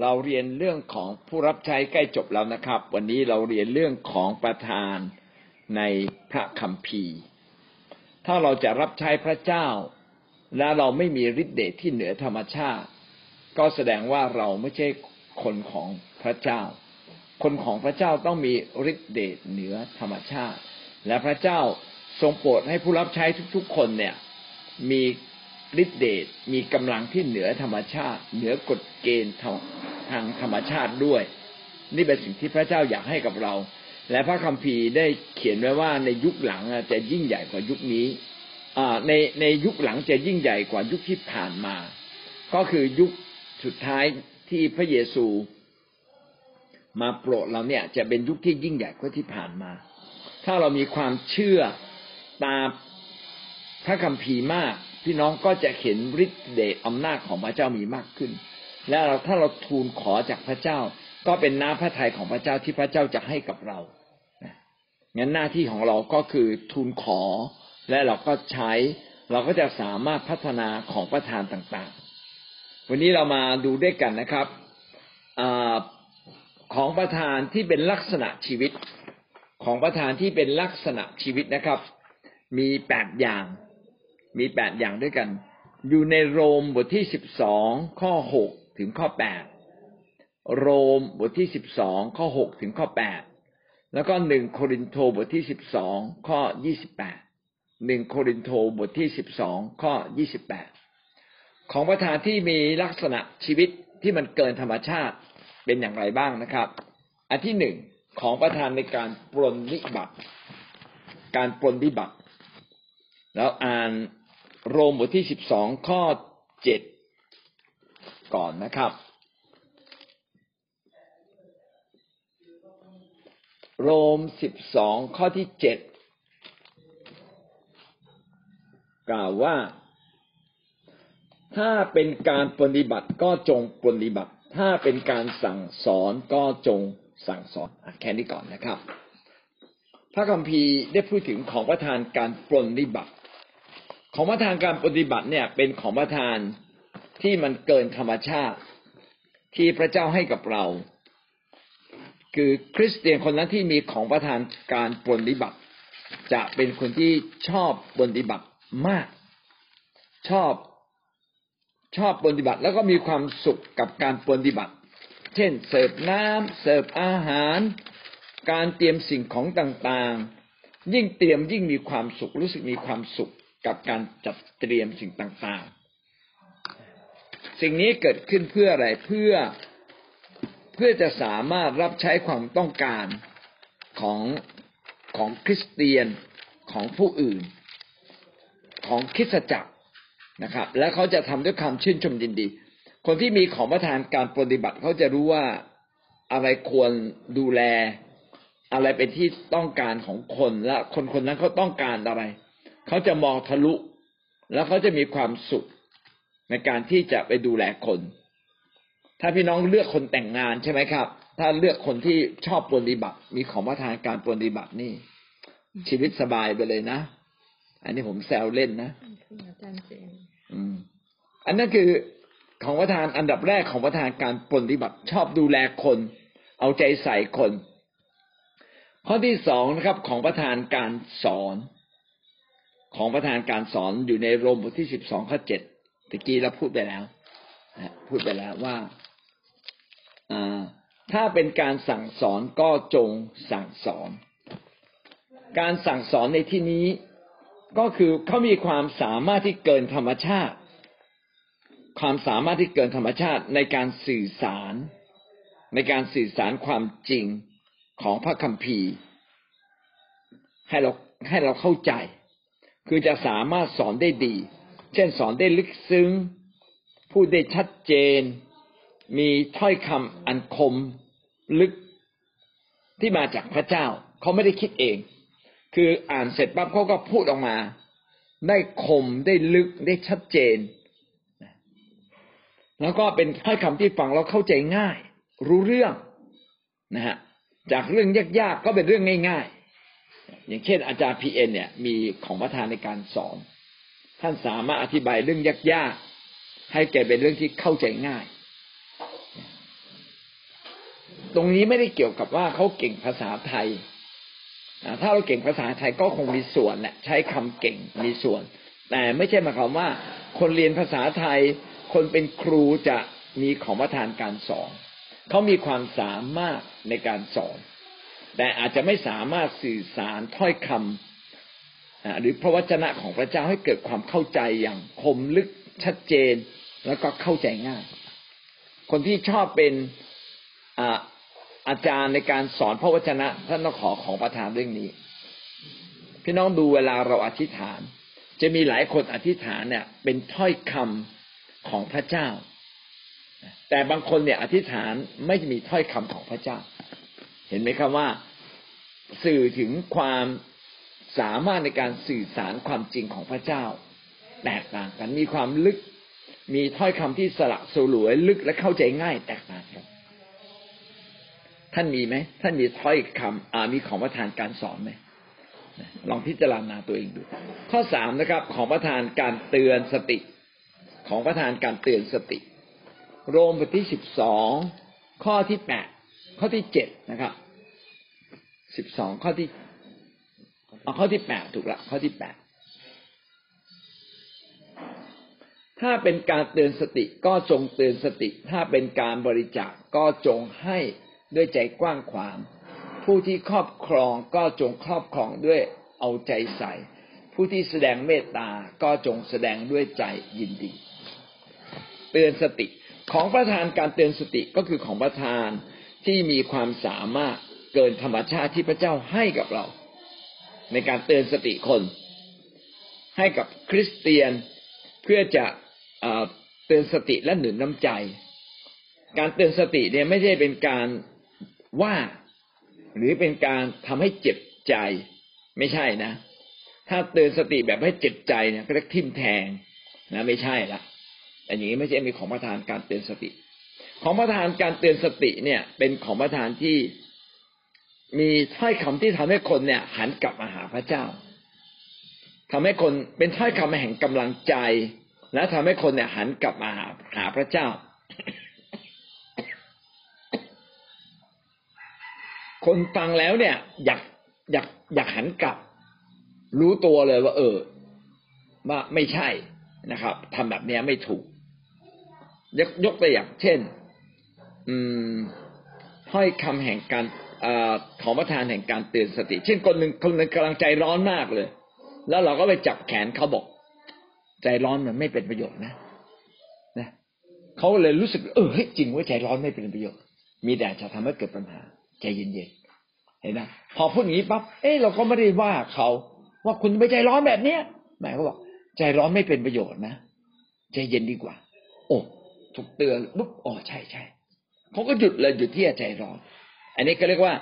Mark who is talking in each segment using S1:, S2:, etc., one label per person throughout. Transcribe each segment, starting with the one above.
S1: เราเรียนเรื่องของผู้รับใช้ใกล้จบแล้วนะครับ วันนี้เราเรียนเรื่องของประธานในพระคัมภีร์ ถ้าเราจะรับใช้พระเจ้า และเราไม่มีฤทธิ์เดชที่เหนือธรรมชาติ ก็แสดงว่าเราไม่ใช่คนของพระเจ้า คนของพระเจ้าต้องมีฤทธิ์เดชเหนือธรรมชาติ และพระเจ้าทรงโปรดให้ผู้รับใช้ทุกๆคนเนี่ยมี ฤทธิเดชมีกำลังที่เหนือธรรมชาติ เหนือกฎเกณฑ์ทางธรรมชาติด้วย นี่เป็นสิ่งที่พระเจ้าอยากให้กับเรา และพระคัมภีร์ได้เขียนไว้ว่าในยุคหลังจะยิ่งใหญ่กว่ายุคนี้ในในยุคหลังจะยิ่งใหญ่กว่ายุคที่ผ่านมา ก็คือยุคสุดท้ายที่พระเยซู มาโปรดเราเนี่ย จะเป็นยุคที่ยิ่งใหญ่กว่าที่ผ่านมา ถ้าเรามีความเชื่อตามพระคัมภีร์มาก พี่น้องก็จะเห็นฤทธิ์เดชอำนาจของพระเจ้ามีมากขึ้น และเราถ้าเราทูลขอจากพระเจ้า ก็เป็นน้ำพระทัยของพระเจ้าที่พระเจ้าจะให้กับเรางั้นหน้าที่ของเราก็คือทูลขอ และเราก็ใช้เราก็จะสามารถพัฒนาของประทานต่างๆ วันนี้เรามาดูด้วยกันนะครับอของประทานที่เป็นลักษณะชีวิต ของประทานที่เป็นลักษณะชีวิตนะครับ มีแปดอย่าง มีแปดอย่างด้วยกัน อยู่ในโรมบทที่สิบสองข้อหกถึงข้อแปดโรมบทที่สิบสองข้อหกถึงข้อแปดแล้วก็หนึ่งโครินโตบทที่สิบสองข้อยี่สิบแปดหนึ่งโครินโตบทที่สิบสองข้อยี่สิบแปดของประธานที่มีลักษณะชีวิตที่มันเกินธรรมชาติเป็นอย่างไรบ้างนะครับ อันที่หนึ่งของประธานในการปรนนิบัติ การปรนนิบัติ แล้วอ่าน โรมบทที่สิบสองข้อเจ็ดก่อนนะครับ โรมสิบสองข้อที่เจ็ดกล่าวว่า ถ้าเป็นการปฏิบัติก็จงปฏิบัติ ถ้าเป็นการสั่งสอนก็จงสั่งสอนอแค่นี้ก่อนนะครับ พระคัมภีร์ได้พูดถึงของประทานการปฏิบัติ ของประทานการปฏิบัติเนี่ย เป็นของประทานที่มันเกินธรรมชาติที่พระเจ้าให้กับเรา คือคริสเตียนคนนั้นที่มีของประทานการปฏิบัติ จะเป็นคนที่ชอบปฏิบัติมาก ชอบชอบปฏิบัติ แล้วก็มีความสุขกับการปฏิบัติ เช่น เสิร์ฟน้ำเสิร์ฟอาหาร การเตรียมสิ่งของต่างๆ ยิ่งเตรียมยิ่งมีความสุขรู้สึกมีความสุข กับการจัดเตรียมสิ่งต่างๆ สิ่งนี้เกิดขึ้นเพื่ออะไรเพื่อเพื่อจะสามารถรับใช้ความต้องการของของคริสเตียนของผู้อื่น ของคริสตจักรนะครับ และเขาจะทำด้วยความชื่นชมยินดี คนที่มีของประทานการปฏิบัติเขาจะรู้ว่าอะไรควรดูแล อะไรเป็นที่ต้องการของคนและคนคนนั้นเขาต้องการอะไร เขาจะมองทะลุ แล้วเขาจะมีความสุขในการที่จะไปดูแลคน ถ้าพี่น้องเลือกคนแต่งงานใช่ไหมครับ ถ้าเลือกคนที่ชอบปฏิบัติ มีของประทานการปฏิบัตินี่ ชีวิตสบายไปเลยนะ อันนี้ผมแซวเล่นนะอืมอันนั้นคือของประทานอันดับแรกของประทานการปฏิบัติ ชอบดูแลคน เอาใจใส่คน ข้อที่สองนะครับ ของประทานการสอน ของประธานการสอนอยู่ในโรมบทที่สิบสองข้อเจ็ดตะกี้เราพูดไปแล้วพูดไปแล้วว่าถ้าเป็นการสั่งสอนก็จงสั่งสอน การสั่งสอนในที่นี้ก็คือเขามีความสามารถที่เกินธรรมชาติ ความสามารถที่เกินธรรมชาติในการสื่อสาร ในการสื่อสารความจริงของพระคัมภีร์ ให้เราให้เราเข้าใจ คือจะสามารถสอนได้ดี เช่นสอนได้ลึกซึ้ง พูดได้ชัดเจน มีถ้อยคำอันคมลึกที่มาจากพระเจ้า เขาไม่ได้คิดเอง คืออ่านเสร็จปั๊บเขาก็พูดออกมา ได้คมได้ลึกได้ชัดเจน แล้วก็เป็นถ้อยคำที่ฟังเราเข้าใจง่าย รู้เรื่องนะฮะจากเรื่องยากๆก็เป็นเรื่องง่าย ๆ อย่างเช่น อาจารย์พีเอ็นเนี่ย มีของประธานในการสอน ท่านสามารถอธิบายเรื่องยากๆให้แก่เป็นเรื่องที่เข้าใจง่าย ตรงนี้ไม่ได้เกี่ยวกับว่าเขาเก่งภาษาไทยถ้าเราเก่งภาษาไทยก็คงมีส่วนแหละใช้คำเก่งมีส่วน แต่ไม่ใช่หมายความว่า คนเรียนภาษาไทย คนเป็นครูจะมีของประทานการสอนเขามีความสามารถในการสอน แต่อาจจะไม่สามารถสื่อสารถ้อยคำหรือพระวจนะของพระเจ้าให้เกิดความเข้าใจอย่างคมลึกชัดเจน แล้วก็เข้าใจง่าย คนที่ชอบเป็นอาจารย์ในการสอนพระวจนะท่านต้องขอของประทานเรื่องนี้ พี่น้องดูเวลาเราอธิษฐาน จะมีหลายคนอธิษฐานเนี่ย เป็นถ้อยคำของพระเจ้า แต่บางคนเนี่ยอธิษฐานไม่มีถ้อยคำของพระเจ้า เห็นไหมครับว่า สื่อถึงความสามารถในการสื่อสารความจริงของพระเจ้า แตกต่างกันมีความลึก มีถ้อยคำที่สละสลวยลึกและเข้าใจง่ายแตกต่างกัน ท่านมีไหมท่านมีถ้อยคำอ่ามีของประทานการสอนไหมลองพิจารณาตัวเองดู ข้อสามนะครับ ของประทานการเตือนสติ ของประทานการเตือนสติ โรมบทที่สิบสองข้อที่แปด ข้อที่เจ็ดนะครับสิบสองข้อที่เอาข้อที่แปดถูกละข้อที่แปดถ้าเป็นการเตือนสติก็จงเตือนสติ ถ้าเป็นการบริจาคก็จงให้ด้วยใจกว้างขวางผู้ที่ครอบครองก็จงครอบครองด้วยเอาใจใส่ ผู้ที่แสดงเมตตาก็จงแสดงด้วยใจยินดี เตือนสติของประธานการเตือนสติก็คือของประธาน ที่มีความสามารถเกินธรรมชาติที่พระเจ้าให้กับเรา ในการเตือนสติคน ให้กับคริสเตียนเพื่อจะเตือนสติและหนุนน้ำใจ การเตือนสติเนี่ยไม่ใช่เป็นการว่า หรือเป็นการทำให้เจ็บใจ ไม่ใช่นะ ถ้าเตือนสติแบบให้เจ็บใจเนี่ยก็เรียกทิ่มแทงนะไม่ใช่ละแต่อย่างนี้ไม่ใช่มีของประทานการเตือนสติ ของประทานการเตือนสติเนี่ย เป็นของประทานที่มีถ้อยคำที่ทำให้คนเนี่ย หันกลับมาหาพระเจ้าทำให้คนเป็นถ้อยคำแห่งกำลังใจ และทำให้คนเนี่ยหันกลับมาหาหาพระเจ้า คนฟังแล้วเนี่ย อยากอยากอยากหันกลับ รู้ตัวเลยว่า เออว่าไม่ใช่นะครับทำแบบนี้ไม่ถูกยกยกตัวอย่างเช่น อืมห้อยคำแห่งการอของประธานแห่งการเตือนสติ เช่นคนหนึ่งคนหนึ่งกำลังใจร้อนมากเลย แล้วเราก็ไปจับแขนเขาบอก ใจร้อนมันไม่เป็นประโยชน์นะนะเขาเลยรู้สึก เออจริงว่าใจร้อนไม่เป็นประโยชน์ มีแต่จะทำให้เกิดปัญหา ใจเย็นๆเห็นไหมพอพูดอย่างนี้ปั๊บเอ้เราก็ไม่ได้ว่าเขาว่าคุณไม่ใจร้อนแบบเนี้ยหมายเขาบอก ใจร้อนไม่เป็นประโยชน์นะใจเย็นดีกว่า โอ้ถูกเตือนปุ๊บอ๋อใช่ใช่ เขาก็หยุดเลยหยุดที่จะใจร้อน อันนี้ก็เรียกว่า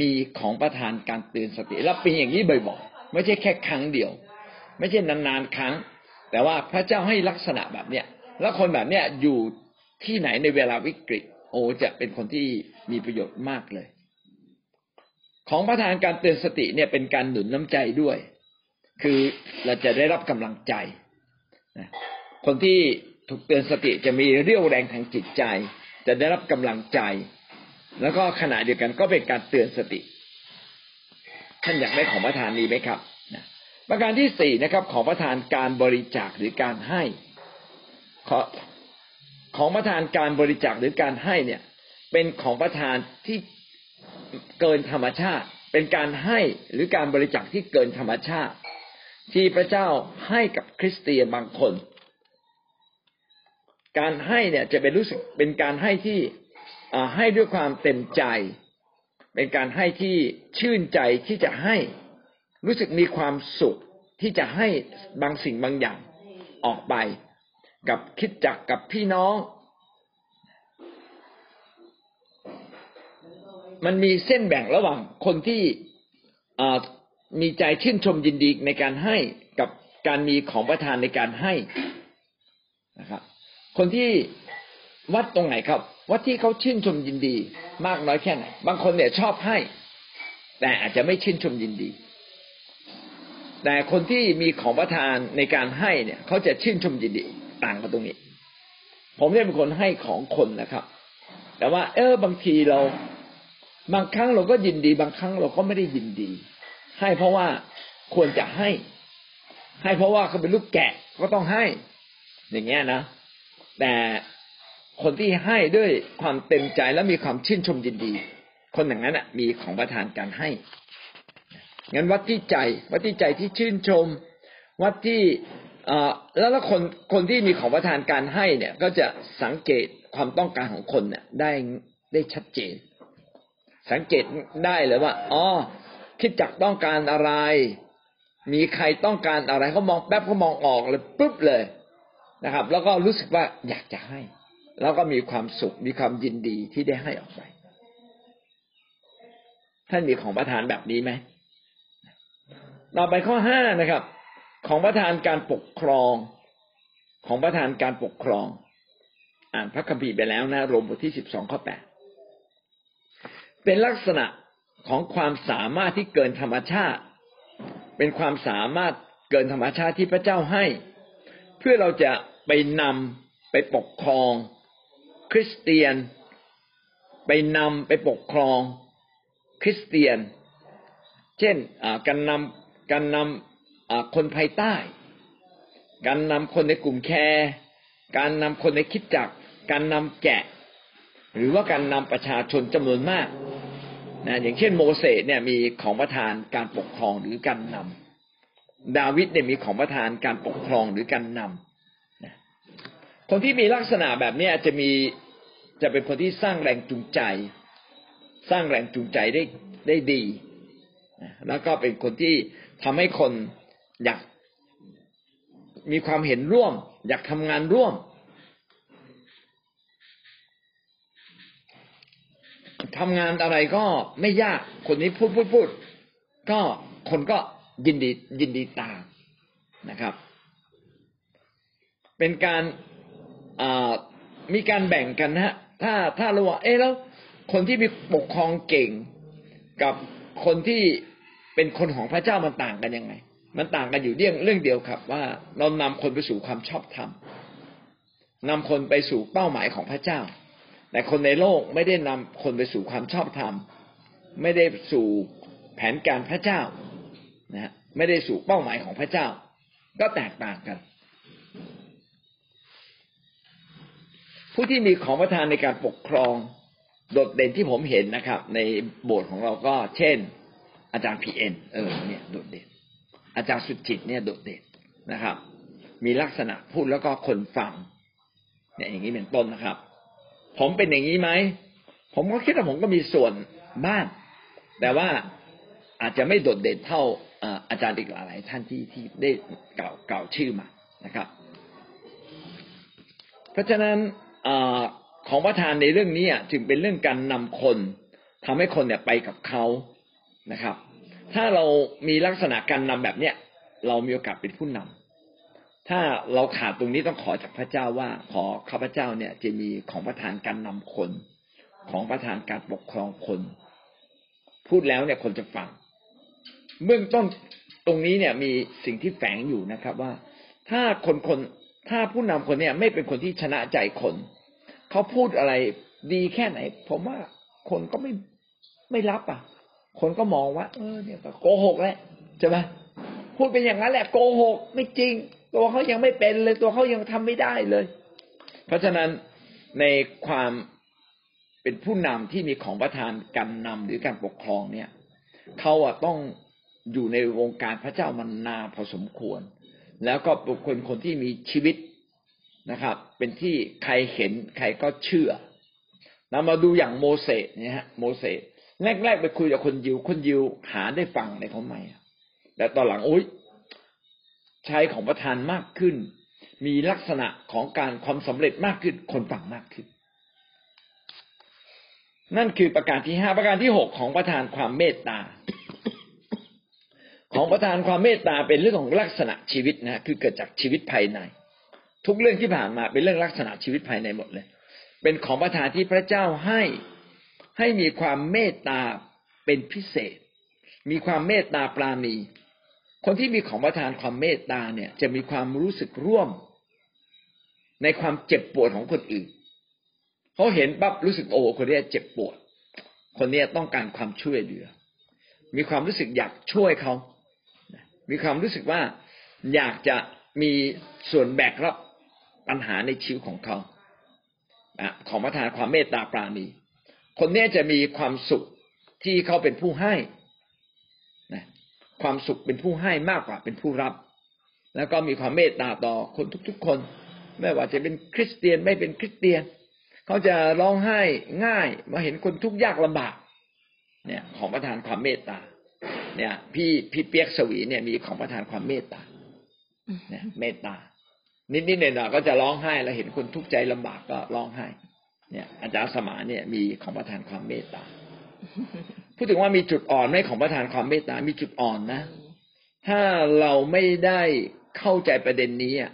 S1: มีของประทานการเตือนสติแล้วเป็นอย่างนี้บ่อยๆไม่ใช่แค่ครั้งเดียว ไม่ใช่นานๆครั้ง แต่ว่าพระเจ้าให้ลักษณะแบบเนี้ยแล้วคนแบบเนี้ยอยู่ที่ไหนในเวลาวิกฤต โอ้จะเป็นคนที่มีประโยชน์มากเลย ของประธานการเตือนสติเนี่ยเป็นการหนุนน้ำใจด้วย คือเราจะได้รับกำลังใจคนที่ถูกเตือนสติจะมีเรี่ยวแรงทางจิตใจ จะได้รับกำลังใจ แล้วก็ขณะเดียวกันก็เป็นการเตือนสติ ท่านอยากได้ของประธานนี้ไหมครับประการที่สี่นะครับ ของประธานการบริจาคหรือการให้ ขอของประธานการบริจาคหรือการให้เนี่ย เป็นของประธานที่เกินธรรมชาติ เป็นการให้หรือการบริจาคที่เกินธรรมชาติ ที่พระเจ้าให้กับคริสเตียนบางคน การให้เนี่ยจะเป็นรู้สึกเป็นการให้ที่ให้ด้วยความเต็มใจ เป็นการให้ที่ชื่นใจที่จะให้รู้สึกมีความสุขที่จะให้บางสิ่งบางอย่างออกไป กับคิดจักกับพี่น้อง มันมีเส้นแบ่งระหว่างคนที่มีใจชื่นชมยินดีในการให้กับการมีของประทานในการให้นะครับ คนที่วัดตรงไหนครับ วัดที่เขาชื่นชมยินดี มากน้อยแค่ไหน บางคนเนี่ยชอบให้ แต่อาจจะไม่ชื่นชมยินดี แต่คนที่มีของประทานในการให้เนี่ย เขาจะชื่นชมยินดีต่างกันตรงนี้ ผมเนี่ยเป็นคนให้ของคนนะครับ แต่ว่า เออบางทีเรา บางครั้งเราก็ยินดี บางครั้งเราก็ไม่ได้ยินดี ให้เพราะว่าควรจะให้ ให้เพราะว่าเขาเป็นลูกแกะก็ต้องให้ อย่างเงี้ยนะ แต่คนที่ให้ด้วยความเต็มใจและมีความชื่นชมยินดี คนอย่างนั้นอะมีของประทานการให้งั้นวัดที่ใจวัดที่ใจที่ชื่นชม วัดที่แล้วแล้วคนคนที่มีของประทานการให้เนี่ย ก็จะสังเกตความต้องการของคนเนี่ยได้ได้ชัดเจน สังเกตได้เลยว่าอ๋อคิดจักต้องการอะไร มีใครต้องการอะไรเขามองแป๊บเขามองออกเลยปุ๊บเลย นะครับ แล้วก็รู้สึกว่าอยากจะให้ แล้วก็มีความสุขมีความยินดีที่ได้ให้ออกไป ท่านมีของประทานแบบนี้ไหมต่อไปข้อห้านะครับ ของประธานการปกครอง ของประธานการปกครอง อ่านพระคัมภีร์ไปแล้วนะโรมบทที่สิบสองข้อแปดเป็นลักษณะของความสามารถที่เกินธรรมชาติ เป็นความสามารถเกินธรรมชาติที่พระเจ้าให้ เพื่อเราจะ ไปนำไปปกครอง คริสเตียน ไปนำไปปกครอง คริสเตียน เช่นการนำการนำคนภายใต้ การนำคนในกลุ่มแคร์การนำคนในคิดจักการนำแกะ หรือว่าการนำประชาชนจำนวนมากนะอย่างเช่นโมเสสเนี่ยมีของประทานการปกครองหรือการนำดาวิดเนี่ยมีของประทานการปกครองหรือการนำ คนที่มีลักษณะแบบนี้จะมีจะเป็นคนที่สร้างแรงจูงใจ สร้างแรงจูงใจได้ได้ดี แล้วก็เป็นคนที่ทำให้คนอยากมีความเห็นร่วม อยากทำงานร่วม ทำงานอะไรก็ไม่ยาก คนนี้พูดพูดพูด ก็คนก็ยินดียินดีตามนะครับ เป็นการ มีการแบ่งกันนะฮะถ้าถ้าเราว่าเอ๊ะแล้ว คนที่มีปกครองเก่งกับคนที่เป็นคนของพระเจ้ามันต่างกันยังไง มันต่างกันอยู่เรื่องเรื่องเดียวครับ ว่าเรานำคนไปสู่ความชอบธรรมนำคนไปสู่เป้าหมายของพระเจ้า แต่คนในโลกไม่ได้นำคนไปสู่ความชอบธรรมไม่ได้สู่แผนการพระเจ้านะไม่ได้สู่เป้าหมายของพระเจ้า ก็แตกต่างกัน ผู้ที่มีของประทานในการปกครองโดดเด่นที่ผมเห็นนะครับ ในโบสถ์ของเราก็เช่น อาจารย์พีเอ็นเออเนี่ยโดดเด่น อาจารย์สุจิตเนี่ยโดดเด่นนะครับ มีลักษณะพูดแล้วก็คนฟังเนี่ยอย่างนี้เป็นต้นนะครับ ผมเป็นอย่างนี้ไหมผมก็คิดว่าผมก็มีส่วนบ้าง แต่ว่าอาจจะไม่โดดเด่นเท่าอาจารย์อีกหลายท่านที่ที่ได้กล่าวกล่าวชื่อมานะครับ เพราะฉะนั้น ของประธานในเรื่องนี้จึงเป็นเรื่องการนำคนทำให้คนเนี่ยไปกับเขานะครับ ถ้าเรามีลักษณะการนำแบบเนี้ยเรามีโอกาสเป็นผู้นำถ้าเราขาดตรงนี้ต้องขอจากพระเจ้าว่า ขอข้าพเจ้าเนี่ย จะมีของประธานการนำคน ของประธานการปกครองคน พูดแล้วเนี่ยคนจะฟัง เบื้องต้นตรงนี้เนี่ยมีสิ่งที่แฝงอยู่นะครับว่า ถ้าคนคนถ้าผู้นำคนเนี่ยไม่เป็นคนที่ชนะใจคน เขาพูดอะไรดีแค่ไหน ผมว่าคนก็ไม่ไม่รับอะ คนก็มองว่า เออเนี่ยโกหกแหละใช่ไหมพูดเป็นอย่างนั้นแหละโกหกไม่จริง ตัวเขายังไม่เป็นเลย ตัวเขายังทำไม่ได้เลย เพราะฉะนั้นในความเป็นผู้นำที่มีของประทานการนำหรือการปกครองเนี่ยเขาอะต้องอยู่ในวงการพระเจ้ามันนานพอสมควร แล้วก็บุคคลคนที่มีชีวิต นะครับ เป็นที่ใครเห็นใครก็เชื่อเรามาดูอย่างโมเสสเนี่ยฮะโมเสสแรกๆไปคุยกับคนยิว คนยิวหาได้ฟังในเขาไม่แต่ตอนหลังโอ๊ยใช้ของประธานมากขึ้น มีลักษณะของการความสำเร็จมากขึ้น คนฟังมากขึ้น นั่นคือประการที่ห้าประการที่หกของประธานความเมตตา ของประธานความเมตตาเป็นเรื่องของลักษณะชีวิตนะคือเกิดจากชีวิตภายใน ทุกเรื่องที่ผ่านมาเป็นเรื่องลักษณะชีวิตภายในหมดเลย เป็นของประธานที่พระเจ้าให้ให้มีความเมตตาเป็นพิเศษ มีความเมตตาปราณี คนที่มีของประทานความเมตตาเนี่ย จะมีความรู้สึกร่วม ในความเจ็บปวดของคนอื่นเขาเห็นปั๊บรู้สึกโอ้คนนี้เจ็บปวด คนนี้ต้องการความช่วยเหลือ มีความรู้สึกอยากช่วยเขา มีความรู้สึกว่าอยากจะมีส่วนแบกรับ ปัญหาในชีวิตของเขาของประทานความเมตตาปราณี คนนี้จะมีความสุขที่เขาเป็นผู้ให้นะความสุขเป็นผู้ให้มากกว่าเป็นผู้รับ แล้วก็มีความเมตตาต่อคนทุกๆคน ไม่ว่าจะเป็นคริสเตียนไม่เป็นคริสเตียน เขาจะร้องไห้ง่ายมาเห็นคนทุกข์ยากลำบาก เนี่ย ของประทานความเมตตา เนี่ย พี่พี่เปียกสวีเนี่ยมีของประทานความเมตตาเนี่ยเมตตา นิดๆหน่อยๆก็จะร้องไห้แล้วเห็นคนทุกข์ใจลำบากก็ร้องไห้ เนี่ย อาจารย์สมานเนี่ยมีของประทานความเมตตาพูดถึงว่ามีจุดอ่อนไม่ของประทานความเมตตา มีจุดอ่อนนะ ถ้าเราไม่ได้เข้าใจประเด็นนี้อะ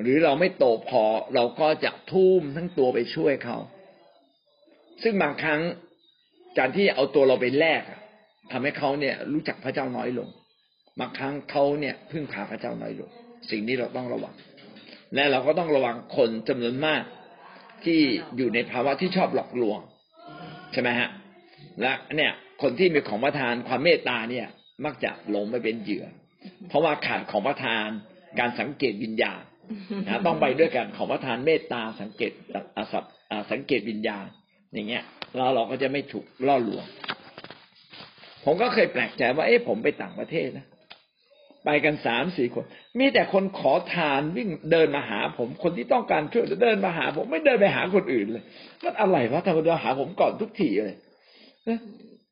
S1: หรือเราไม่โตพอเราก็จะทุ่มทั้งตัวไปช่วยเขา ซึ่งบางครั้งการที่เอาตัวเราไปแลกทำให้เขาเนี่ย รู้จักพระเจ้าน้อยลง บางครั้งเขาเนี่ยพึ่งพาพระเจ้าน้อยลง สิ่งนี้เราต้องระวัง และเราก็ต้องระวังคนจำนวนมากที่อยู่ในภาวะที่ชอบหลอกลวง ใช่ไหมฮะ และเนี่ย คนที่มีของประทานความเมตตาเนี่ย มักจะหลงไปเป็นเหยื่อ เพราะว่าขาดของประทานการสังเกตวิญญาณนะต้องไปด้วยกันของประทานเมตตาสังเกตสังเกตวิญญาณ อย่างเงี้ยเราเราก็จะไม่ถูกล่อลวง ผมก็เคยแปลกใจว่าเอ๊ะผมไปต่างประเทศนะ ไปกันสามสี่คน มีแต่คนขอทานวิ่งเดินมาหาผม คนที่ต้องการช่วยเดินมาหา ผมไม่เดินไปหาคนอื่นเลยมันอะไรวะทำไมเดินหาผมก่อนทุกทีเลย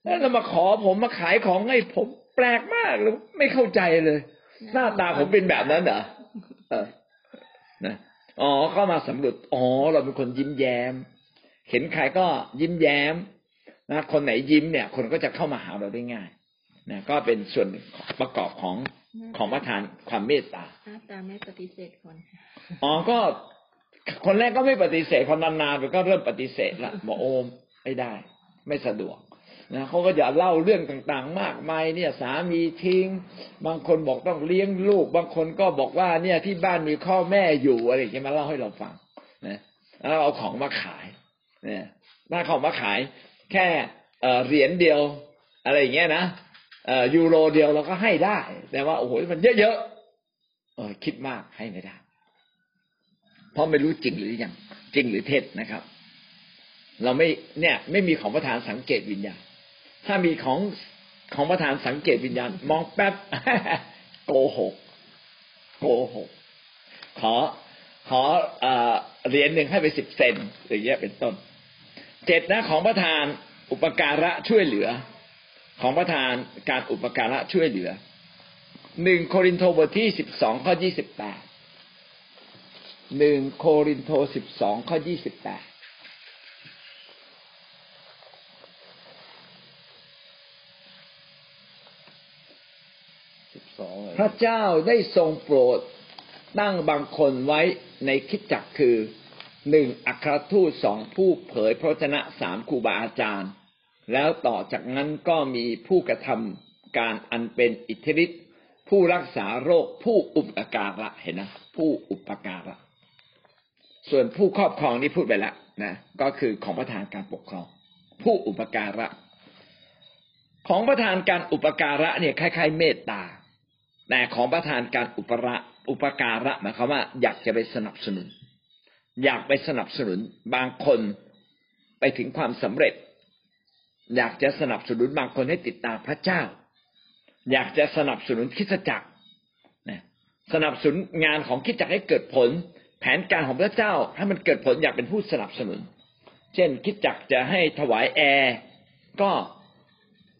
S1: แล้วมาขอผมมาขายของให้ผมแปลกมากเลยไม่เข้าใจเลย หน้าตาผมเป็นแบบนั้นเหรอออนะอ๋อเข้ามาสำรวจอ๋อ เราเป็นคนยิ้มแย้ม เห็นใครก็ยิ้มแย้มนะคนไหนยิ้มเนี่ย คนก็จะเข้ามาหาเราได้ง่ายนะก็เป็นส่วนประกอบของ ของประทานความเมตตา
S2: หน้าตาไม่ปฏิเสธคน
S1: อ๋อก็คนแรกก็ไม่ปฏิเสธคนนานๆไปก็เริ่มปฏิเสธละบอกโอมไม่ได้ ไม่สะดวกนะเขาก็จะเล่าเรื่องต่างๆ มากมายเนี่ย สามีทิ้ง บางคนบอกต้องเลี้ยงลูก บางคนก็บอกว่าเนี่ยที่บ้านมีข้อแม่อยู่อะไรอย่างเงี้ยมาเล่าให้เราฟังนะแล้วเอาของมาขายเนี่ยถ้าของมาขาย แค่เหรียญเดียวอะไรอย่างเงี้ยนะ ยูโรเดียวเราก็ให้ได้ แต่ว่าโอ้โหมันเยอะๆเออคิดมากให้ไม่ได้ เพราะไม่รู้จริงหรือยังจริงหรือเท็จนะครับ เราไม่เนี่ย ไม่มีของประธานสังเกตวิญญาณ ถ้ามีของของประธานสังเกตวิญญาณ มองแป๊บโกหก โกหก ขอขอเหรียญหนึ่งให้ไปสิบเซนอย่างเงี้ยเป็นต้น เจ็ดนะของประธานอุปการะช่วยเหลือ ของประธานการอุปการะช่วยเหลือหนึ่งโครินโตบทที่สิบสองข้อยี่สิบแปดหนึ่งโครินโตสิบสองข้อยี่สิบแปดพระเจ้าได้ทรงโปรดตั้งบางคนไว้ในคิดจักคือหนึ่งอัครทูตสองผู้เผยพระชนะสามครูบาอาจารย์ แล้วต่อจากนั้นก็มีผู้กระทำการอันเป็นอิทธิฤทธิ์ผู้รักษาโรคผู้อุปการะเห็นนะผู้อุปการะ ส่วนผู้ครอบครองนี่พูดไปแล้วนะก็คือของประธานการปกครอง ผู้อุปการะ ของประธานการอุปการะเนี่ยคล้าย ๆ เมตตา แต่ของประธานการอุประอุปการะหมายความว่า อยากจะไปสนับสนุน อยากไปสนับสนุนบางคนไปถึงความสำเร็จ อยากจะสนับสนุนบางคนให้ติดตามพระเจ้า อยากจะสนับสนุนคิดจักรสนับสนุนงานของคิดจักรให้เกิดผล แผนการของพระเจ้าให้มันเกิดผลอยากเป็นผู้สนับสนุน เช่น คิดจักรจะให้ถวายแอร์ก็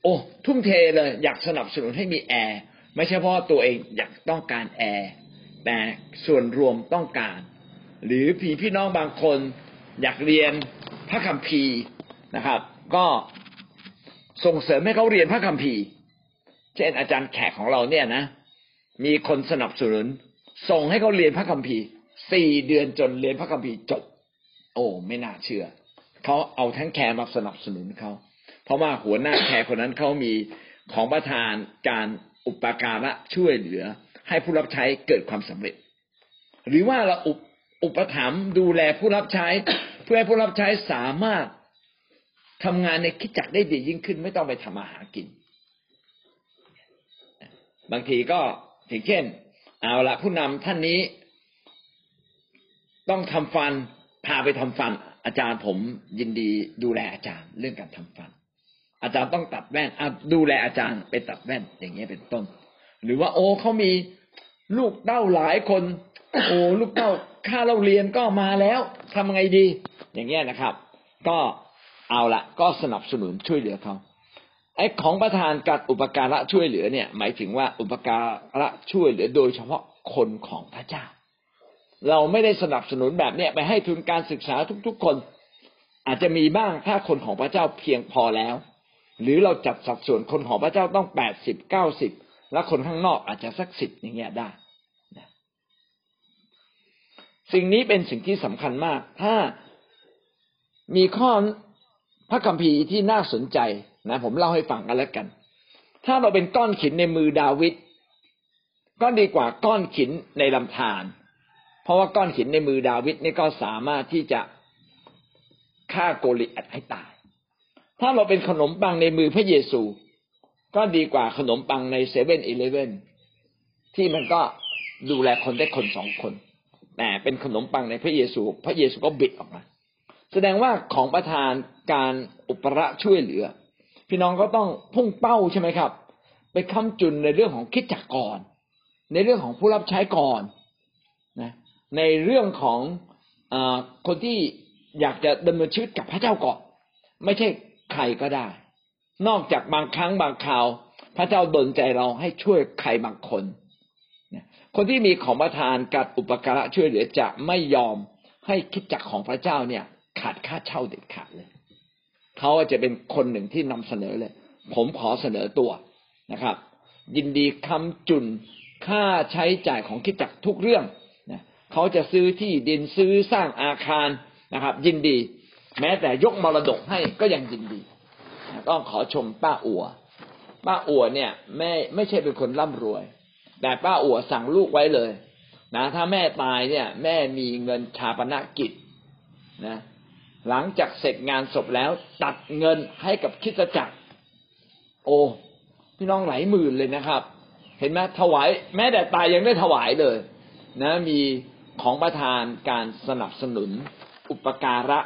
S1: โอ้ทุ่มเทเลย อยากสนับสนุนให้มีแอร์ไม่ใช่เพราะตัวเองอยากต้องการแอร์แต่ส่วนรวมต้องการ หรือพี่พี่น้องบางคน อยากเรียนพระคัมภีร์นะครับ ก็ ส่งเสริมให้เขาเรียนพระคัมภีร์ เช่นอาจารย์แขกของเราเนี่ยนะ มีคนสนับสนุน ส่งให้เขาเรียนพระคัมภีร์สี่เดือนจนเรียนพระคัมภีร์จบ โอ้ไม่น่าเชื่อเขาเอาทั้งแคร์มาสนับสนุนเขาเพราะว่าหัวหน้าแคร์คนนั้นเขามีของประธานการอุปการะช่วยเหลือ ให้ผู้รับใช้เกิดความสำเร็จ หรือว่าเราอุปอุปถัมภ์ดูแลผู้รับใช้ เพื่อให้ผู้รับใช้สามารถ ทำงานในคิดจักได้ดียิ่งขึ้น ไม่ต้องไปทำอาหากิน บางทีก็อย่างเช่น เอาละผู้นำท่านนี้ ต้องทำฟันพาไปทำฟัน อาจารย์ผมยินดีดูแลอาจารย์เรื่องการทำฟัน อาจารย์ต้องตัดแว่นดูแลอาจารย์ไปตัดแว่นอย่างเงี้ยเป็นต้น หรือว่า โอ้เขามีลูกเต้าหลายคน โอ้ลูกเต้าค่าเราเรียนก็มาแล้วทำไงดี อย่างเงี้ยนะครับ ก็ เอาละก็สนับสนุนช่วยเหลือเขาไอ้ของประธานการอุปการะช่วยเหลือเนี่ย หมายถึงว่าอุปการะช่วยเหลือ โดยเฉพาะคนของพระเจ้า เราไม่ได้สนับสนุนแบบเนี้ยไปให้ทุนการศึกษาทุกๆคน อาจจะมีบ้างถ้าคนของพระเจ้าเพียงพอแล้ว หรือเราจัดสัดส่วนคนของพระเจ้าต้องแปดสิบเก้าสิบแล้วคนข้างนอกอาจจะสักสิบอย่างเงี้ยได้สิ่งนี้เป็นสิ่งที่สำคัญมาก ถ้ามีข้อ พระคัมภีร์ที่น่าสนใจนะ ผมเล่าให้ฟังกันแล้วกัน ถ้าเราเป็นก้อนขินในมือดาวิดก็ดีกว่าก้อนขินในลำธารเพราะว่าก้อนขินในมือดาวิดนี่ก็สามารถที่จะฆ่าโกลิอัดให้ตาย ถ้าเราเป็นขนมปังในมือพระเยซู ก็ดีกว่าขนมปังในเซเว่นอีเลเว่นที่มันก็ดูแลคนได้คนสองคน แต่เป็นขนมปังในพระเยซู พระเยซูก็บิดออกมา แสดงว่าของประทานการอุประช่วยเหลือ พี่น้องก็ต้องพุ่งเป้าใช่ไหมครับ ไปค้ำจุนในเรื่องของคิดจักก่อน ในเรื่องของผู้รับใช้ก่อนนะในเรื่องของอคนที่อยากจะดำเนินชีวิตกับพระเจ้าก่อน ไม่ใช่ใครก็ได้ นอกจากบางครั้งบางคราว พระเจ้าดลใจเราให้ช่วยใครบางคนคนที่มีของประทานการอุปการะช่วยเหลือจะไม่ยอมให้คิดจักของพระเจ้าเนี่ย ขาดค่าเช่าเด็ดขาดเลยเขาจะเป็นคนหนึ่งที่นำเสนอเลย ผมขอเสนอตัวนะครับ ยินดีคำจุนค่าใช้จ่ายของคิดจักทุกเรื่องนะเขาจะซื้อที่ดินซื้อสร้างอาคารนะครับ ยินดี แม้แต่ยกมรดกให้ก็ยังยินดีต้องขอชมป้าอัวป้าอัวเนี่ยไม่ไม่ใช่เป็นคนร่ำรวย แต่ป้าอัวสั่งลูกไว้เลย นะ ถ้าแม่ตายเนี่ย แม่มีเงินชาปนกิจนะ หลังจากเสร็จงานศพแล้ว ตัดเงินให้กับคิดจักร โอ้พี่น้องหลายหมื่นเลยนะครับ เห็นไหมถวาย แม้แต่ตายยังได้ถวายเลย นะ มีของประทานการสนับสนุน อุปการะ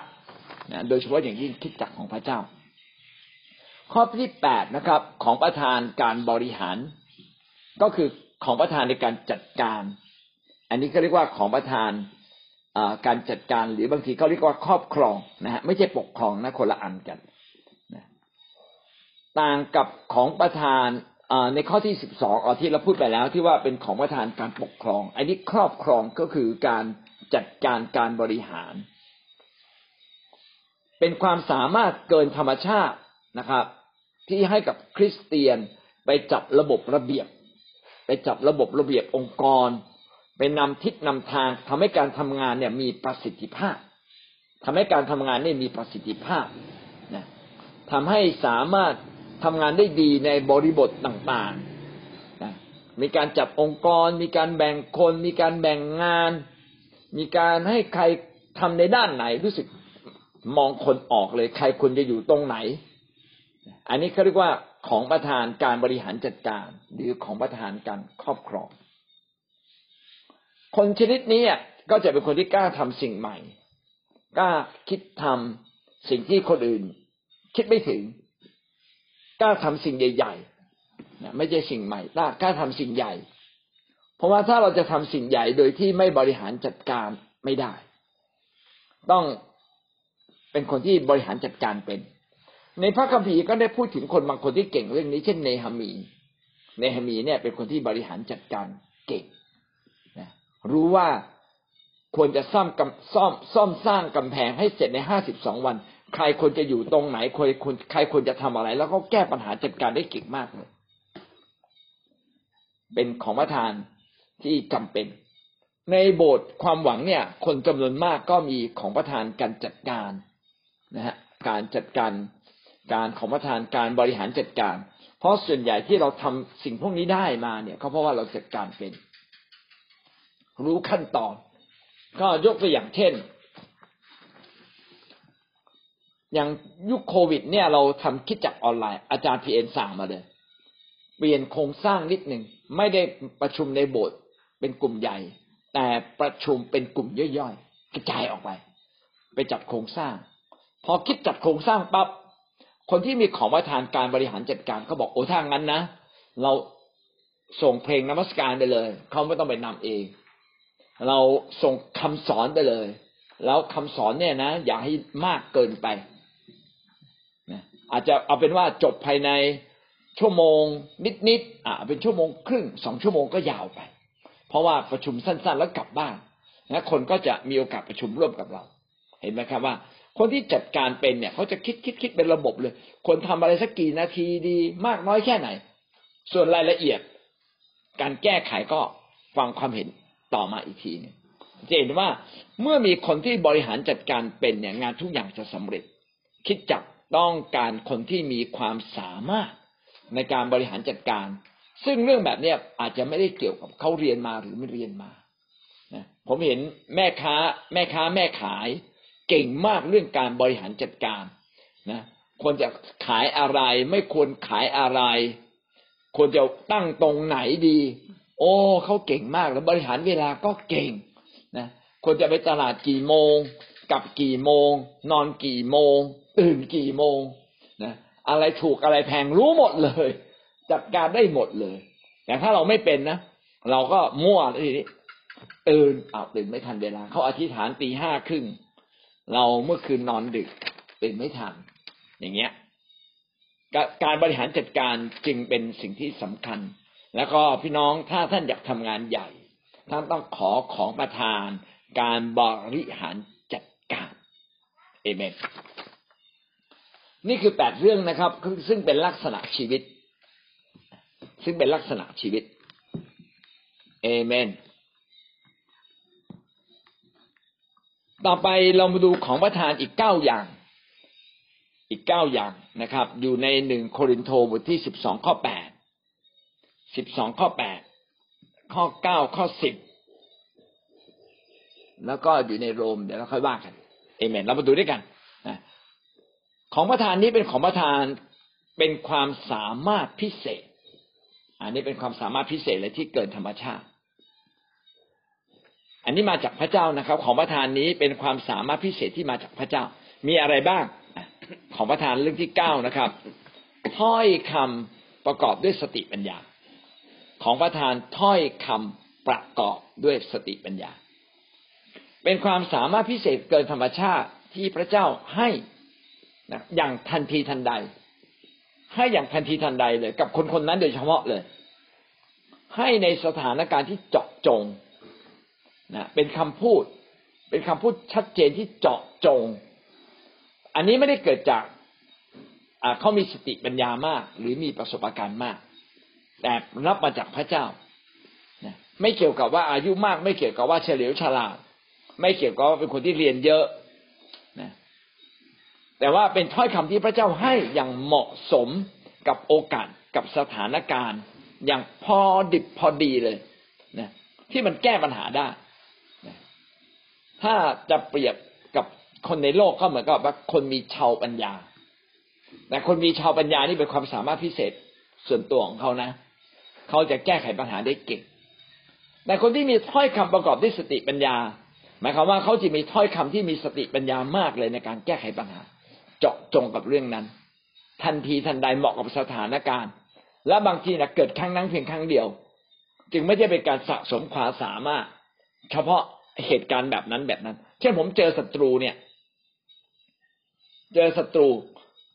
S1: นะโดยเฉพาะอย่างยิ่งคิดจักรของพระเจ้า ข้อที่แปดนะครับ ของประทานการบริหาร ก็คือของประทานในการจัดการ อันนี้ก็เรียกว่าของประทาน การจัดการหรือบางทีเขาเรียกว่าครอบครองนะฮะไม่ใช่ปกครองนะคนละอันกันนะต่างกับของประธานในข้อที่สิบสองอที่เราพูดไปแล้ว ที่ว่าเป็นของประธานการปกครอง อันนี้ครอบครองก็คือการจัดการการบริหาร เป็นความสามารถเกินธรรมชาตินะครับ ที่ให้กับคริสเตียนไปจับระบบระเบียบ ไปจับระบบระเบียบองค์กร เป็นนำทิศนำทางทำให้การทำงานเนี่ยมีประสิทธิภาพทำให้การทำงานเนี่ยมีประสิทธิภาพนะทำให้สามารถทำงานได้ดีในบริบทต่างๆนะมีการจับองค์กร มีการแบ่งคน มีการแบ่งงาน มีการให้ใครทำในด้านไหนรู้สึกมองคนออกเลย ใครควรจะอยู่ตรงไหน อันนี้เขาเรียกว่าของประธานการบริหารจัดการ หรือของประธานการครอบครอง คนชนิดนี้ก็จะเป็นคนที่กล้าทำสิ่งใหม่ กล้าคิดทำสิ่งที่คนอื่น คิดไม่ถึง กล้าทำสิ่งใหญ่ๆไม่ใช่สิ่งใหม่กล้ากล้าทำสิ่งใหญ่ เพราะว่าถ้าเราจะทำสิ่งใหญ่โดยที่ไม่บริหารจัดการไม่ได้ ต้องเป็นคนที่บริหารจัดการเป็น ในพระคัมภีร์ก็ได้พูดถึงคนบางคนที่เก่งเรื่องนี้ เช่นเนหามี เนหามีเนี่ยเป็นคนที่บริหารจัดการเก่ง รู้ว่าควรจะซ่อมซ่อมซ่อมสร้างกำแพงให้เสร็จในห้าสิบสองวัน ใครควรจะอยู่ตรงไหนใครควรใครควรจะทำอะไร แล้วก็แก้ปัญหาจัดการได้เก่งมากเลยเป็นของประทานที่จำเป็น ในโบสถ์ความหวังเนี่ย คนจำนวนมากก็มีของประทานการจัดการนะฮะการจัดการการของประทานการบริหารจัดการ เพราะส่วนใหญ่ที่เราทำสิ่งพวกนี้ได้มาเนี่ยก็เพราะว่าเราจัดการเป็น รู้ขั้นตอน ก็ยกตัวอย่างเช่น อย่างยุคโควิด เนี่ยเราทำคิดจักออนไลน์ อาจารย์พีเอ็นสั่งมาเลย เปลี่ยนโครงสร้างนิดหนึ่งไม่ได้ประชุมในโบสถ์เป็นกลุ่มใหญ่ แต่ประชุมเป็นกลุ่มย่อยๆกระจายออกไป ไปจัดโครงสร้าง พอคิดจัดโครงสร้างปั๊บคนที่มีของประทานการบริหารจัดการเขาบอกโอ้ถ้างั้นนะ เราส่งเพลงนมัสการไปเลย เขาไม่ต้องไปนำเอง เราส่งคำสอนไปเลย แล้วคำสอนเนี่ยนะ อย่าให้มากเกินไปนะอาจจะเอาเป็นว่าจบภายในชั่วโมงนิดๆอะเป็นชั่วโมงครึ่งสองชั่วโมงก็ยาวไป เพราะว่าประชุมสั้นๆแล้วกลับบ้านนะคนก็จะมีโอกาสประชุมร่วมกับเรา เห็นไหมครับว่า คนที่จัดการเป็นเนี่ยเขาจะคิดคิดคิดเป็นระบบเลย คนทำอะไรสักกี่นาทีดี มากน้อยแค่ไหน ส่วนรายละเอียด การแก้ไขก็ฟังความเห็น ต่อมาอีกทีนึงจะเห็นว่าเมื่อมีคนที่บริหารจัดการเป็นเนี่ยงานทุกอย่างจะสำเร็จ คิดจักต้องการคนที่มีความสามารถในการบริหารจัดการ ซึ่งเรื่องแบบเนี้ยอาจจะไม่ได้เกี่ยวกับเขาเรียนมาหรือไม่เรียนมาผมเห็นแม่ค้า แม่ค้าแม่ขายเก่งมากเรื่องการบริหารจัดการนะควรจะขายอะไรไม่ควรขายอะไร ควรจะตั้งตรงไหนดี โอ้เขาเก่งมากแล้วบริหารเวลาก็เก่งนะควรจะไปตลาดกี่โมงกลับกี่โมง นอนกี่โมง ตื่นกี่โมงนะอะไรถูกอะไรแพงรู้หมดเลย จัดการได้หมดเลยแต่ถ้าเราไม่เป็นนะเราก็มั่วทีนี้ตื่นอ้าวตื่นไม่ทันเวลาเขาอธิษฐานตีห้าครึ่งเราเมื่อคืนนอนดึกตื่นไม่ทัน อย่างเงี้ย การบริหารจัดการจึงเป็นสิ่งที่สำคัญ แล้วก็พี่น้องถ้าท่านอยากทำงานใหญ่ ท่านต้องขอของประทานการบริหารจัดการเอเมนนี่คือแปดเรื่องนะครับ ซึ่งเป็นลักษณะชีวิต ซึ่งเป็นลักษณะชีวิตเอเมนต่อไปเรามาดูของประทานอีกเก้าอย่าง อีกเก้าอย่างนะครับ อยู่ในหนึ่งโครินโตบทที่สิบสองข้อแปด สิบสองข้อแปดข้อเก้าข้อสิบแล้วก็อยู่ในโรมเดี๋ยวเราค่อยว่ากันเอเมนเรามาดูด้วยกันของประทานนี้เป็นของประทานเป็นความสามารถพิเศษ อันนี้เป็นความสามารถพิเศษเลยที่เกินธรรมชาติ อันนี้มาจากพระเจ้านะครับ ของประทานนี้เป็นความสามารถพิเศษที่มาจากพระเจ้า มีอะไรบ้าง ของประทานเรื่องที่เก้านะครับถ้อยคำประกอบด้วยสติปัญญา ของประทานถ้อยคำประกอบด้วยสติปัญญา เป็นความสามารถพิเศษเกินธรรมชาติที่พระเจ้าให้นะอย่างทันทีทันใด ให้อย่างทันทีทันใดเลย กับคนคนนั้นโดยเฉพาะเลย ให้ในสถานการณ์ที่เจาะจงนะเป็นคำพูด เป็นคำพูดชัดเจนที่เจาะจง อันนี้ไม่ได้เกิดจากเขามีสติปัญญามาก หรือมีประสบการณ์มาก แต่รับมาจากพระเจ้าไม่เกี่ยวกับว่าอายุมากไม่เกี่ยวกับว่าเฉลียวฉลาด ไม่เกี่ยวกับว่าเป็นคนที่เรียนเยอะนะแต่ว่าเป็นถ้อยคำที่พระเจ้าให้อย่างเหมาะสมกับโอกาสกับสถานการณ์ อย่างพอดิบพอดีเลยนะที่มันแก้ปัญหาได้ถ้าจะเปรียบกับคนในโลกก็เหมือนกับว่าคนมีชาวปัญญาแต่คนมีชาวปัญญานี่เป็นความสามารถพิเศษส่วนตัวของเขานะ เขาจะแก้ไขปัญหาได้เก่ง แต่คนที่มีถ้อยคำประกอบด้วยสติปัญญา หมายความว่าเขาจะมีถ้อยคำที่มีสติปัญญามากเลยในการแก้ไขปัญหา เจาะจงกับเรื่องนั้น ทันทีทันใดเหมาะกับสถานการณ์ และบางทีนะเกิดครั้งนั้นเพียงครั้งเดียว จึงไม่ใช่เป็นการสะสมความสามารถ เฉพาะเหตุการณ์แบบนั้นแบบนั้น เช่นผมเจอศัตรูเนี่ย เจอศัตรู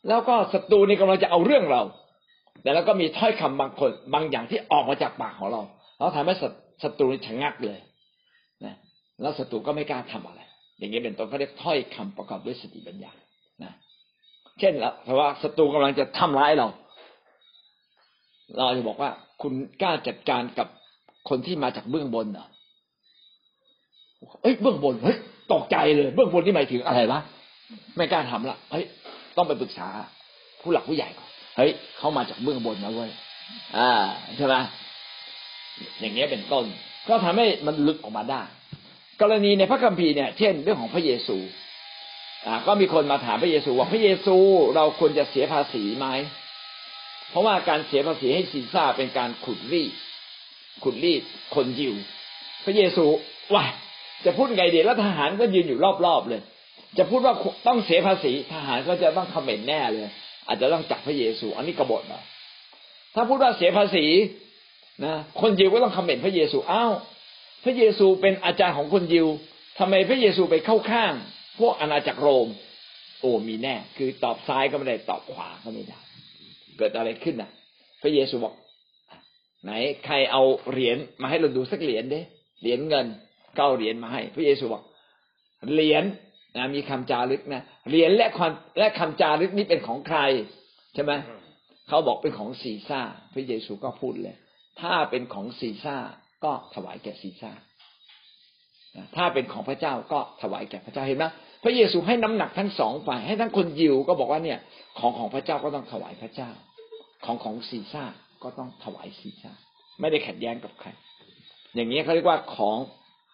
S1: แล้วก็ศัตรูนี่กำลังจะเอาเรื่องเรา แต่แล้วก็มีถ้อยคำบางคนบางอย่างที่ออกมาจากปากของเราแล้วทำให้ศัตรูชะงักเลยนะแล้วศัตรูก็ไม่กล้าทำอะไร อย่างนี้เป็นต้นเขาเรียกถ้อยคำประกอบด้วยสติปัญญานะเช่นแล้วเพราะว่าศัตรูกำลังจะทำร้ายเรา เราจะบอกว่า คุณกล้าจัดการกับคนที่มาจากเบื้องบนเหรอเอ้ยเบื้องบนเฮ้ยตกใจเลย เบื้องบนนี่หมายถึงอะไรวะไม่กล้าทำละเฮ้ยต้องไปปรึกษาผู้หลักผู้ใหญ่ก่อน ฮ้ยเขามาจากเบื้องบนนะเว้ยอ่าใช่ไหมอย่างเงี้ยเป็นต้น ก็ทำให้มันลึกออกมาได้ กรณีในพระคัมภีร์เนี่ยเช่นเรื่องของพระเยซูอ่าก็มีคนมาถามพระเยซูว่าพระเยซูเราควรจะเสียภาษีไหมเพราะว่าการเสียภาษีให้ซีซ่าเป็นการขุดรีดขุดรีดคนยิว พระเยซูว่าจะพูดไงดีแล้วทหารก็ยืนอยู่รอบๆเลย จะพูดว่าต้องเสียภาษีทหารก็จะต้องคอมเมนต์แน่เลย อาจจะต้องจับพระเยซู อันนี้กบฏเหรอถ้าพูดว่าเสียภาษีนะคนยิวก็ต้องคอมเมนพระเยซูอ้าวพระเยซูเป็นอาจารย์ของคนยิวทำไมพระเยซูไปเข้าข้าง พวกอาณาจักรโรม โอ้มีแน่ คือตอบซ้ายก็ไม่ได้ตอบขวาก็ไม่ได้ เกิดอะไรขึ้นน่ะพระเยซูบอก ไหนใครเอาเหรียญมาให้เราดูสักเหรียญเด้เหรียญเงินเก้าเหรียญมาให้ พระเยซูบอกเหรียญนะมีคำจารึกนะ เหรียญและความและคำจารึกนี้เป็นของใครใช่ไหมเขาบอกเป็นของซีซ่าพระเยซูก็พูดเลย ถ้าเป็นของซีซ่าก็ถวายแก่ซีซ่าถ้าเป็นของพระเจ้าก็ถวายแก่พระเจ้าเห็นไหมพระเยซูให้น้ำหนักทั้งสองฝ่ายให้ทั้งคนยิวก็บอกว่าเนี่ย ของของพระเจ้าก็ต้องถวายพระเจ้า ของของซีซ่าก็ต้องถวายซีซ่าไม่ได้ขัดแย้งกับใคร อย่างนี้เขาเรียกว่าของ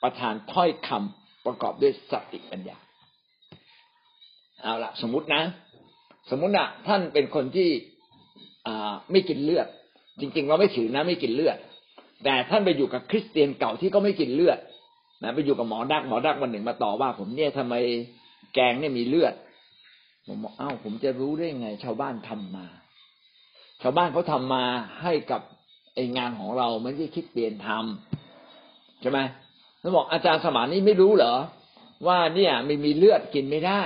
S1: ประธานถ้อยคำประกอบด้วยสติปัญญา เอาละสมมตินะ สมมตินะท่านเป็นคนที่ไม่กินเลือด จริง ๆ เราไม่ถือนะไม่กินเลือด แต่ท่านไปอยู่กับคริสเตียนเก่าที่ก็ไม่กินเลือดนะไปอยู่กับหมอดักหมอดักวันหนึ่งมาต่อว่า ผมเนี่ยทำไมแกงเนี่ยมีเลือด ผมบอกอ้าวผมจะรู้ได้ไง ชาวบ้านทำมา ชาวบ้านเขาทามาให้กับไองานของเราไม่ใช่คิดเปลี่ยนทำใช่ไหมแล้วบอกอาจารย์สมานนี่ไม่รู้เหรอ ว่าเนี่ยไม่มีเลือดกินไม่ได้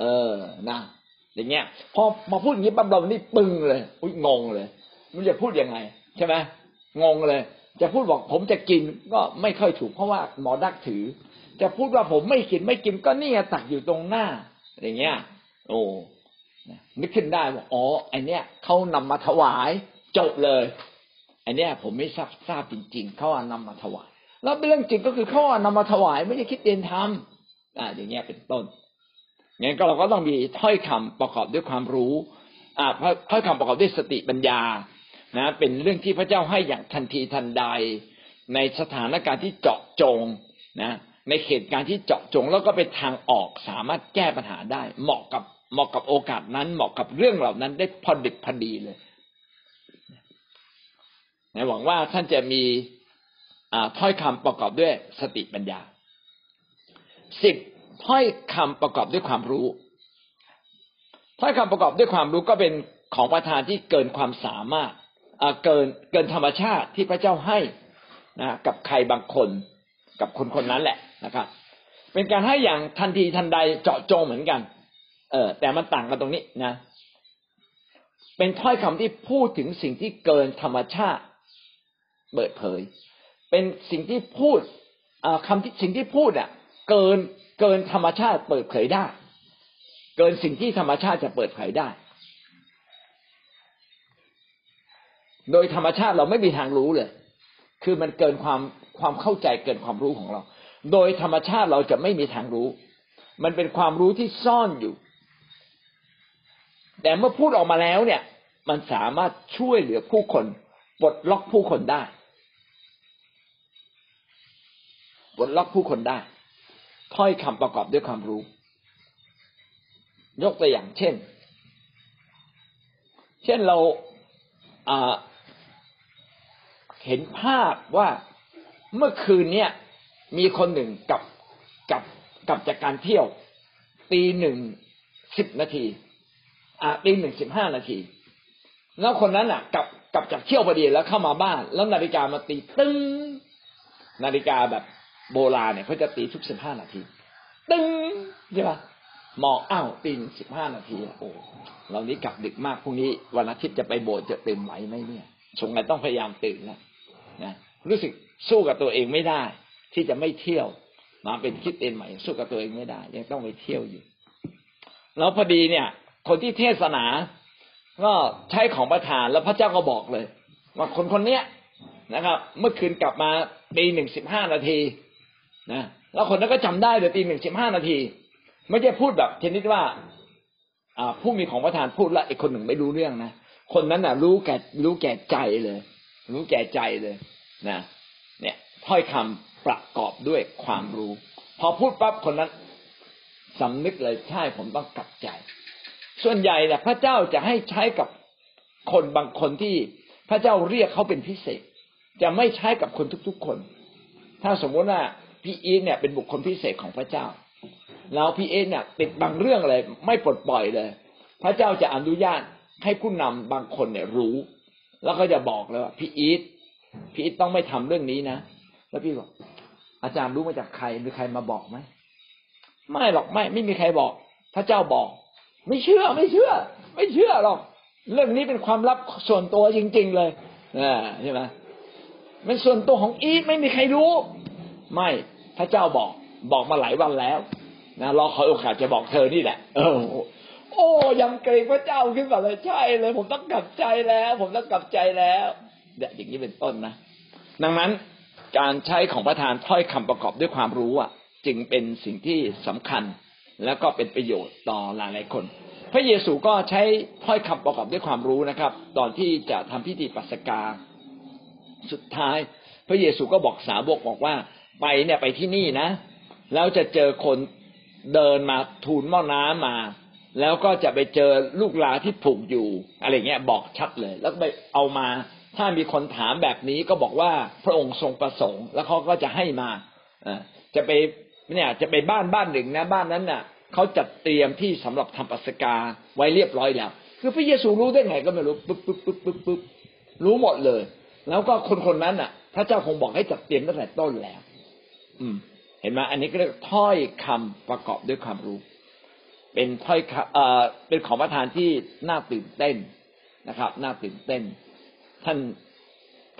S1: เออนะอย่างเงี้ย พอมาพูดอย่างนี้ปั๊บเรานี่ปึงเลย อุ้ยงงเลยมันจะพูดยังไง ใช่ไหมงงเลย จะพูดบอกผมจะกินก็ไม่ค่อยถูกเพราะว่าหมอดักถือ จะพูดว่าผมไม่กินไม่กินก็นี่ตักอยู่ตรงหน้า อย่างเงี้ย โอ้นึกขึ้นได้ว่าอ๋อไอเนี้ยเขานำมาถวายจบเลยไอเนี้ยผมไม่ทราบทราบจริง ๆเขาเอานำมาถวาย แล้วเรื่องจริงก็คือเขาเอานำมาถวายไม่ได้คิดเองทำอ่าอย่างเงี้ยเป็นต้น งั้นก็เราก็ต้องมีถ้อยคำประกอบด้วยความรู้อ่าถ้อยคำประกอบด้วยสติปัญญานะเป็นเรื่องที่พระเจ้าให้อย่างทันทีทันใด ในสถานการณ์ที่เจาะจงนะในเหตุการณ์ที่เจาะจงแล้วก็เป็นทางออกสามารถแก้ปัญหาได้ เหมาะกับเหมาะกับโอกาสนั้นเหมาะกับเรื่องเหล่านั้นได้พอดิบพอดีเลยนะหวังว่าท่านจะมีถ้อยคำประกอบด้วยสติปัญญาสิบ ถ้อยคำประกอบด้วยความรู้ถ้อยคำประกอบด้วยความรู้ก็เป็นของประธานที่เกินความสามารถเกินเกินธรรมชาติที่พระเจ้าให้นะกับใครบางคนกับคนคนนั้นแหละนะครับ เป็นการให้อย่างทันทีทันใดเจาะจงเหมือนกัน เออแต่มันต่างกันตรงนี้นะ เป็นถ้อยคำที่พูดถึงสิ่งที่เกินธรรมชาติ เปิดเผย เป็นสิ่งที่พูดคำที่สิ่งที่พูดอะ เกิน เกินธรรมชาติเปิดเผยได้ เกินสิ่งที่ธรรมชาติจะเปิดเผยได้ โดยธรรมชาติเราไม่มีทางรู้เลย คือมันเกินความความเข้าใจเกินความรู้ของเรา โดยธรรมชาติเราจะไม่มีทางรู้ มันเป็นความรู้ที่ซ่อนอยู่ แต่เมื่อพูดออกมาแล้วเนี่ย มันสามารถช่วยเหลือผู้คนปลดล็อกผู้คนได้ปลดล็อกผู้คนได้ ถ้อยคำประกอบด้วยความรู้ ยกตัวอย่างเช่น เช่นเราเห็นภาพว่าเมื่อคืนเนี้ยมีคนหนึ่งกับกับกับจากการเที่ยว ตีหนึ่งสิบนาทีอ่าตีหนึ่งสิบห้านาที แล้วคนนั้นอะกับกับจากเที่ยวพอดีแล้วเข้ามาบ้าน แล้วนาฬิกามาตีตึ้งนาฬิกาแบบ โบราณเนี่ยเขาจะตีทุกสิบห้านาที ตึ้งใช่ปะมองอ้าวตีสิบห้านาทีโอ้เรานี้กลับดึกมากพรุ่งนี้วันอาทิตย์จะไปโบสถ์จะตื่นไหวไหมเนี่ยสงสัยต้องพยายามตื่นแล้วนะรู้สึกสู้กับตัวเองไม่ได้ ที่จะไม่เที่ยวมาเป็นคิดเองใหม่ สู้กับตัวเองไม่ได้ ยังต้องไปเที่ยวอยู่ แล้วพอดีเนี่ย คนที่เทศนา ก็ใช้ของประทานแล้วพระเจ้าก็บอกเลย ว่าคนคนเนี้ยนะครับ เมื่อคืนกลับมาตีหนึ่งสิบห้านาที นะแล้วคนนั้นก็จำได้เลยตีหนึ่งสิบห้านาที ไม่ใช่พูดแบบชนิดว่า อ่า ผู้มีของประทานพูดแล้วไอ้คนหนึ่งไม่รู้เรื่องนะคนนั้นน่ะ รู้แก่รู้แก่ใจเลย รู้แก่ใจเลยนะเนี่ยถ้อยคำประกอบด้วยความรู้ พอพูดปั๊บคนนั้นสำนึกเลยใช่ผมต้องกลับใจ ส่วนใหญ่เนี่ยพระเจ้าจะให้ใช้กับคนบางคนที่พระเจ้าเรียกเขาเป็นพิเศษ จะไม่ใช้กับคนทุกๆคน ถ้าสมมติว่า พี่อีทเนี่ยเป็นบุคคลพิเศษของพระเจ้า แล้วพี่อีทเนี่ยติดบางเรื่องอะไรไม่ปลดปล่อยเลย พระเจ้าจะอนุญาตให้ผู้นำบางคนเนี่ยรู้ แล้วก็จะบอกเลยว่าพี่อีทพี่อีทต้องไม่ทำเรื่องนี้นะแล้วพี่บอกอาจารย์รู้มาจากใครมีใครมาบอกไหมไม่หรอกไม่ไม่มีใครบอก พระเจ้าบอก ไม่เชื่อไม่เชื่อ ไม่เชื่อหรอก เรื่องนี้เป็นความลับส่วนตัวจริง ๆ เลยอ่าใช่ไหมเป็นส่วนตัวของอีทไม่มีใครรู้ ไม่ พระเจ้าบอกบอกมาหลายวันแล้วนะรอคอยโอกาสจะบอกเธอนี่แหละ เออ โอ้ยังเกรงพระเจ้าขึ้นมาเลยใช่เลย ผมต้องกลับใจแล้ว ผมต้องกลับใจแล้วเนี่ยอย่างนี้เป็นต้นนะดังนั้นการใช้ของประธานถ้อยคำประกอบด้วยความรู้อะ จึงเป็นสิ่งที่สำคัญ แล้วก็เป็นประโยชน์ต่อหลายหลายคน พระเยซูก็ใช้ถ้อยคำประกอบด้วยความรู้นะครับ ตอนที่จะทำพิธีปัสกา สุดท้าย พระเยซูก็บอกสาวกบอกว่า ไปเนี่ยไปที่นี่นะแล้วจะเจอคนเดินมาทูลหม้อน้ำมา แล้วก็จะไปเจอลูกลาที่ผูกอยู่อะไรเงี้ยบอกชัดเลย แล้วไปเอามา ถ้ามีคนถามแบบนี้ก็บอกว่าพระองค์ทรงประสงค์ แล้วเขาก็จะให้มาจะไปเนี่ยจะไปบ้านบ้านหนึ่งนะบ้านนั้นน่ะเขาจัดเตรียมที่สำหรับทำปัสกาไว้เรียบร้อยแล้ว คือพระเยซูรู้ได้ไงก็ไม่รู้ปึ๊บปึ๊บปึ๊บปึ๊บปึ๊บรู้หมดเลย แล้วก็คนคนนั้นน่ะ พระเจ้าคงบอกให้จัดเตรียมตั้งแต่ต้นแล้ว เห็นไหมอันนี้ก็เรียกถ้อยคำประกอบด้วยความรู้ เป็นถ้อยเอ่อเป็นของประทานที่น่าตื่นเต้นนะครับ น่าตื่นเต้น ท่าน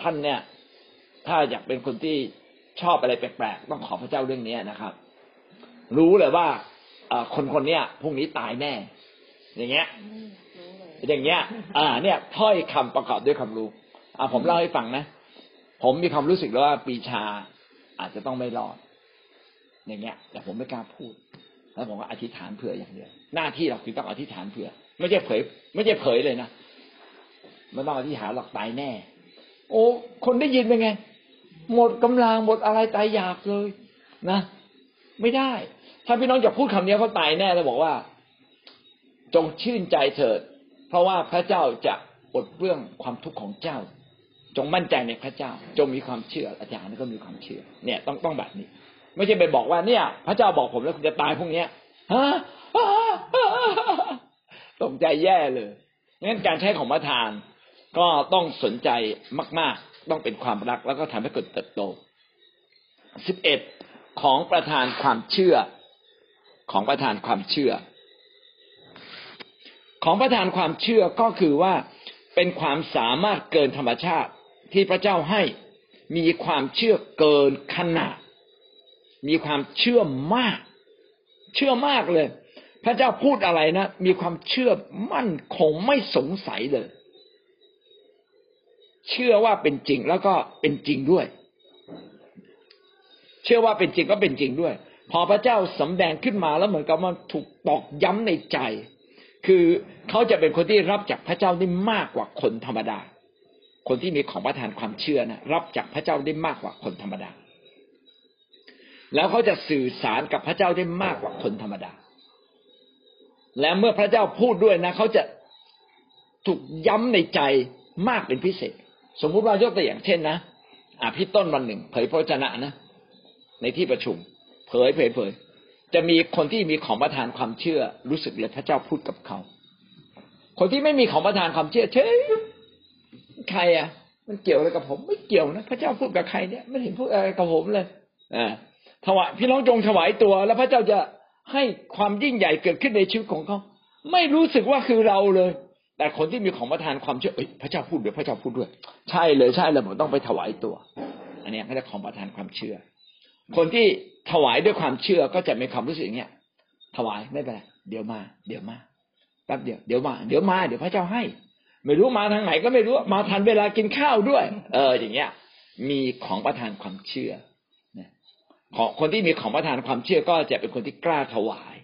S1: ท่านเนี่ย ถ้าอยากเป็นคนที่ชอบอะไรแปลกๆต้องขอพระเจ้าเรื่องนี้นะครับ รู้เลยว่าคนคนเนี้ยพรุ่งนี้ตายแน่ อย่างเงี้ย อย่างเงี้ย อ่า เนี่ยถ้อยคำประกอบด้วยความรู้ อ่าผมเล่าให้ฟังนะผมมีความรู้สึกแล้วว่าปีชา อาจจะต้องไม่รอด อย่างเงี้ย แต่ผมไม่กล้าพูด แล้วผมก็อธิษฐานเผื่ออย่างเดียว หน้าที่เราคือต้องอธิษฐานเผื่อ ไม่ใช่เผย ไม่ใช่เผยเลยนะไม่ต้องอธิษฐานหรอกตายแน่ โอ้คนได้ยินเป็นไง หมดกำลังหมดอะไรตายอยากเลยนะไม่ได้ ถ้าพี่น้องจะพูดคำนี้เขาตายแน่แล้วบอกว่า จงชื่นใจเถิด เพราะว่าพระเจ้าจะปลดเรื่องความทุกข์ของเจ้า จงมั่นใจในพระเจ้า จงมีความเชื่ออาจารย์ก็มีความเชื่อ เนี่ยต้องต้องแบบนี้ ไม่ใช่ไปบอกว่าเนี่ย พระเจ้าบอกผมแล้วคุณจะตายพวกเนี้ยฮะตกใจแย่เลยงั้นการใช้ของประทานก็ต้องสนใจมาก ๆ ต้องเป็นความรักแล้วก็ทำให้เกิดเติบโตสิบเอ็ดของประธานความเชื่อ ของประธานความเชื่อ ของประธานความเชื่อก็คือว่าเป็นความสามารถเกินธรรมชาติ ที่พระเจ้าให้มีความเชื่อเกินขนาด มีความเชื่อมาก เชื่อมากเลย พระเจ้าพูดอะไรนะ มีความเชื่อมั่นคงไม่สงสัยเลย เชื่อว่าเป็นจริงแล้วก็เป็นจริงด้วย เชื่อว่าเป็นจริงก็เป็นจริงด้วย พอพระเจ้าสำแดงขึ้นมาแล้วเหมือนกับมันถูกตอกย้ำในใจ คือเขาจะเป็นคนที่รับจากพระเจ้าได้มากกว่าคนธรรมดา คนที่มีของประทานความเชื่อนะรับจากพระเจ้าได้มากกว่าคนธรรมดา แล้วเขาจะสื่อสารกับพระเจ้าได้มากกว่าคนธรรมดา และเมื่อพระเจ้าพูดด้วยนะเขาจะถูกย้ำในใจมากเป็นพิเศษ สมมุติว่ายกตัวอย่างเช่นนะอ่าพี่ต้นวันหนึ่ง เผยพระชนะนะ ในที่ประชุม เผยเผยเผยจะมีคนที่มีของประทานความเชื่อ รู้สึกเลยพระเจ้าพูดกับเขา คนที่ไม่มีของประทานความเชื่อเฉย ใครอะ มันเกี่ยวอะไรกับผม ไม่เกี่ยวนะพระเจ้าพูดกับใครเนี่ยไม่เห็นพูดอะไรกับผมเลยอ่าถวายพี่น้องจงถวายตัว แล้วพระเจ้าจะให้ความยิ่งใหญ่เกิดขึ้นในชีวิตของเขาไม่รู้สึกว่าคือเราเลย แต่คนที่มีของประทานความเชื่อเอ้ยพระเจ้าพูดด้วยพระเจ้าพูดด้วย ใช่เลยใช่เลยผมต้องไปถวายตัว อันนี้เขาเรียกของประทานความเชื่อ คนที่ถวายด้วยความเชื่อก็จะมีความรู้สึกอย่างเงี้ยถวายไม่เป็นไรเดี๋ยวมา เดี๋ยวมาแป๊บเดียวเดี๋ยวมา เดี๋ยวมาเดี๋ยวพระเจ้าให้ ไม่รู้มาทางไหนก็ไม่รู้มาทันเวลากินข้าวด้วย เออ อย่างเงี้ย มีของประทานความเชื่อของคนที่มีของประทานความเชื่อก็จะเป็นคนที่กล้าถวาย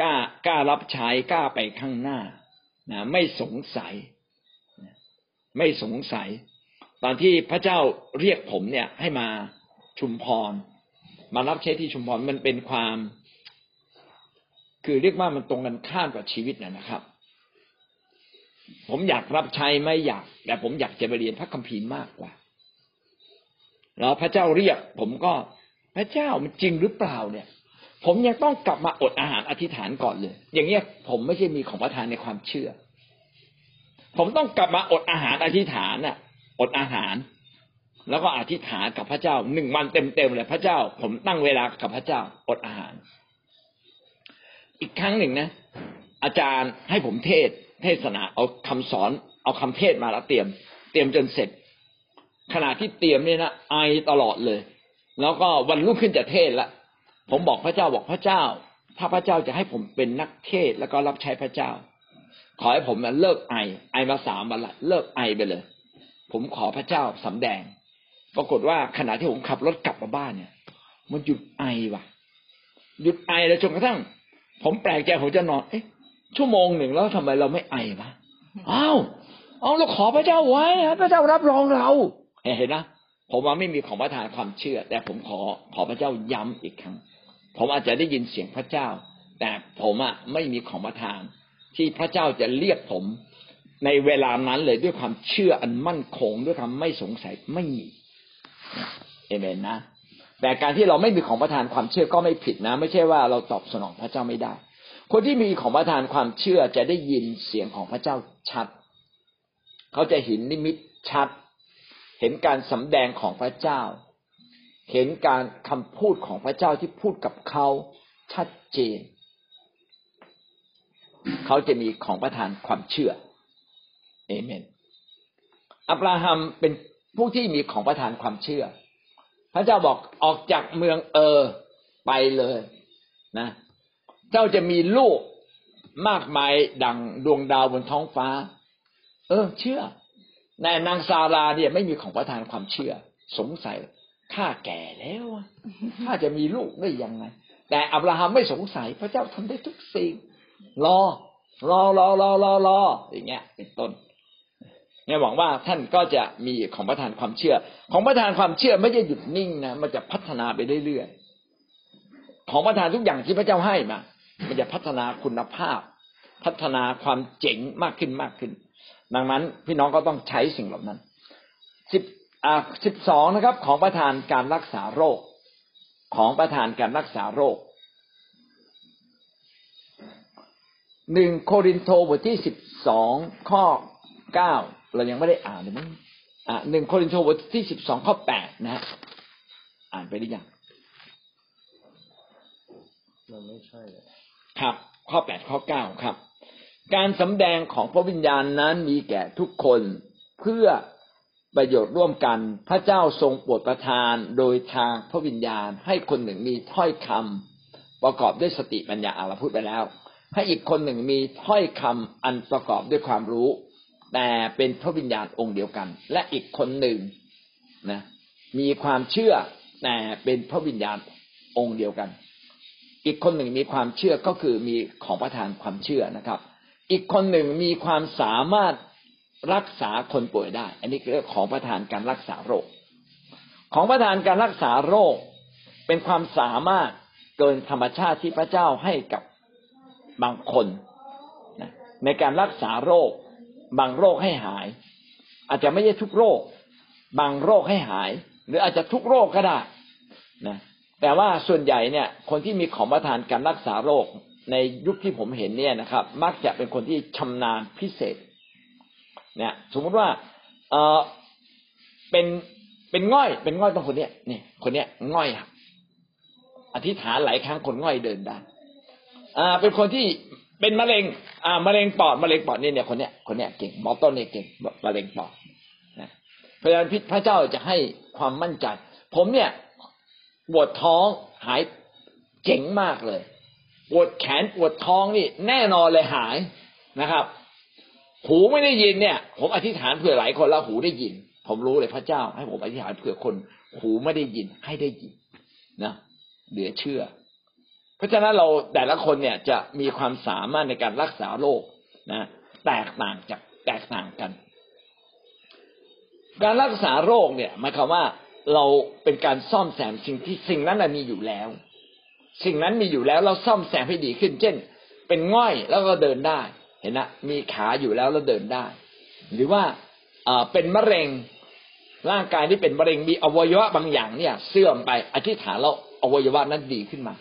S1: กล้ากล้ารับใช้กล้าไปข้างหน้านะไม่สงสัยไม่สงสัย ตอนที่พระเจ้าเรียกผมเนี่ย ให้มาชุมพร มารับใช้ที่ชุมพรมันเป็นความ คือเรียกว่ามันตรงกันข้ามกับชีวิตนะนะครับ ผมอยากรับใช้ไม่อยาก แต่ผมอยากจะไปเรียนพระคัมภีร์มากกว่า แล้วพระเจ้าเรียก ผมก็พระเจ้ามันจริงหรือเปล่าเนี่ย ผมยังต้องกลับมาอดอาหารอธิษฐานก่อนเลย อย่างเงี้ยผมไม่ใช่มีของประทานในความเชื่อ ผมต้องกลับมาอดอาหารอธิษฐานน่ะ อดอาหาร แล้วก็อธิษฐานกับพระเจ้าหนึ่งวันเต็มๆเลยพระเจ้า ผมตั้งเวลากับพระเจ้าอดอาหาร อีกครั้งหนึ่งนะอาจารย์ให้ผมเทศ เทศนา เอาคำสอน เอาคำเทศมาแล้วเตรียม เตรียมจนเสร็จ ขณะที่เตรียมเนี่ยนะไอตลอดเลย แล้วก็วันรุ่งขึ้นจะเทศละผมบอกพระเจ้าบอกพระเจ้า ถ้าพระเจ้าจะให้ผมเป็นนักเทศแล้วก็รับใช้พระเจ้า ขอให้ผมเลิกไอ ไอมาสามวันละเลิกไอไปเลย ผมขอพระเจ้าสำแดง ปรากฏว่าขณะที่ผมขับรถกลับมาบ้านเนี่ย มันหยุดไอว่ะ หยุดไอแล้วจนกระทั่ง ผมแปลกใจผมจะนอน เอ๊ะ ชั่วโมงหนึ่งแล้วทำไมเราไม่ไอวะอ้าวเอาเราขอพระเจ้าไว้พระเจ้ารับรองเราเห็นนะผมว่าไม่มีของประทานความเชื่อ แต่ผมขอขอพระเจ้าย้ำอีกครั้ง ผมอาจจะได้ยินเสียงพระเจ้า แต่ผมอะไม่มีของประทาน ที่พระเจ้าจะเรียกผม ในเวลานั้นเลยด้วยความเชื่ออันมั่นคงด้วยความไม่สงสัยไม่มีเอเมนนะแต่การที่เราไม่มีของประทานความเชื่อก็ไม่ผิดนะ ไม่ใช่ว่าเราตอบสนองพระเจ้าไม่ได้ คนที่มีของประทานความเชื่อจะได้ยินเสียงของพระเจ้าชัด เขาจะเห็นนิมิตชัด เห็นการสำแดงของพระเจ้า เห็นการคำพูดของพระเจ้าที่พูดกับเขาชัดเจน เขาจะมีของประทานความเชื่อเอเมน อับราฮัมเป็นผู้ที่มีของประทานความเชื่อ พระเจ้าบอกออกจากเมืองเออไปเลยนะ เจ้าจะมีลูกมากมายดังดวงดาวบนท้องฟ้า เออ เชื่อแต่นางซาราเนี่ยไม่มีของประทานความเชื่อ สงสัยข้าแก่แล้วข้าจะมีลูกได้ยังไง แต่อับราฮัมไม่สงสัย พระเจ้าทำได้ทุกสิ่ง รอ รอรอรอรอรออย่างเงี้ย เป็นต้นเนี่ยหวังว่าท่านก็จะมีของประทานความเชื่อ ของประทานความเชื่อไม่ได้หยุดนิ่งนะมันจะพัฒนาไปเรื่อยๆของประทานทุกอย่างที่พระเจ้าให้มา มันจะพัฒนาคุณภาพ พัฒนาความเจ๋งมากขึ้นมากขึ้น ดังนั้นพี่น้องก็ต้องใช้สิ่งเหล่านั้นสิบอ่าสิบสองนะครับ ของประทานการรักษาโรค ของประทานการรักษาโรคหนึ่งโครินโตบทที่สิบสองข้อเก้าเรายังไม่ได้อ่านเลยมั้งอ่าหนึ่งโครินโตบทที่สิบสองข้อแปดนะฮะอ่านไปหรือยัง
S3: มันไม่ใช่เลย
S1: ครับ ข้อแปดข้อเก้าครับ การสำแดงของพระวิญญาณนั้นมีแก่ทุกคนเพื่อประโยชน์ร่วมกัน พระเจ้าทรงโปรดประทานโดยทางพระวิญญาณ ให้คนหนึ่งมีถ้อยคำประกอบด้วยสติปัญญาเราพูดไปแล้ว ให้อีกคนหนึ่งมีถ้อยคำอันประกอบด้วยความรู้ แต่เป็นพระวิญญาณองค์เดียวกัน และอีกคนหนึ่งนะมีความเชื่อแต่เป็นพระวิญญาณองค์เดียวกัน อีกคนหนึ่งมีความเชื่อก็คือมีของประทานความเชื่อนะครับ อีกคนหนึ่งมีความสามารถรักษาคนป่วยได้ อันนี้คือของประทานการรักษาโรค ของประทานการรักษาโรค เป็นความสามารถเกินธรรมชาติที่พระเจ้าให้กับบางคนนะในการรักษาโรค บางโรคให้หาย อาจจะไม่ใช่ทุกโรค บางโรคให้หาย หรืออาจจะทุกโรคก็ได้นะ แต่ว่าส่วนใหญ่เนี่ย คนที่มีของประทานการรักษาโรคในยุคที่ผมเห็นเนี่ยนะครับ มักจะเป็นคนที่ชำนาญพิเศษ เนี่ย สมมติว่า เออเป็นเป็นง่อย เป็นง่อยต้องคนเนี้ยนี่คนเนี้ยง่อยอธิษฐานหลายครั้งคนง่อยเดินได้อ่า เป็นคนที่เป็นมะเร็ง อ่ามะเร็งปอดมะเร็งปอดนี่เนี่ยคนเนี้ยคนเนี้ยเก่งหมอต้นเนี่ยเก่งมะเร็งปอดนะพราะฉะนั้นพระเจ้าจะให้ความมั่นใจ ผมเนี่ย ปวดท้องหายเจ๋งมากเลย ปวดแขนปวดท้องนี่แน่นอนเลยหายนะครับ หูไม่ได้ยินเนี่ย ผมอธิษฐานเผื่อหลายคนแล้วหูได้ยิน ผมรู้เลยพระเจ้า ให้ผมอธิษฐานเผื่อคน หูไม่ได้ยินให้ได้ยินนะเหลือเชื่อ เพราะฉะนั้นเราแต่ละคนเนี่ยจะมีความสามารถในการรักษาโรคนะแตกต่างจากแตกต่างกัน การรักษาโรคเนี่ยหมายความว่า เราเป็นการซ่อมแซมสิ่งที่สิ่งนั้นนะมีอยู่แล้ว สิ่งนั้นมีอยู่แล้วเราซ่อมแซมให้ดีขึ้น เช่น เป็นง่อยแล้วก็เดินได้ เห็นนะมีขาอยู่แล้วแล้วเดินได้ หรือว่าเอ่อเป็นมะเร็งร่างกายที่เป็นมะเร็งมีอวัยวะบางอย่างเนี่ย เสื่อมไปอธิษฐานแล้วอวัยวะนั้นดีขึ้นมา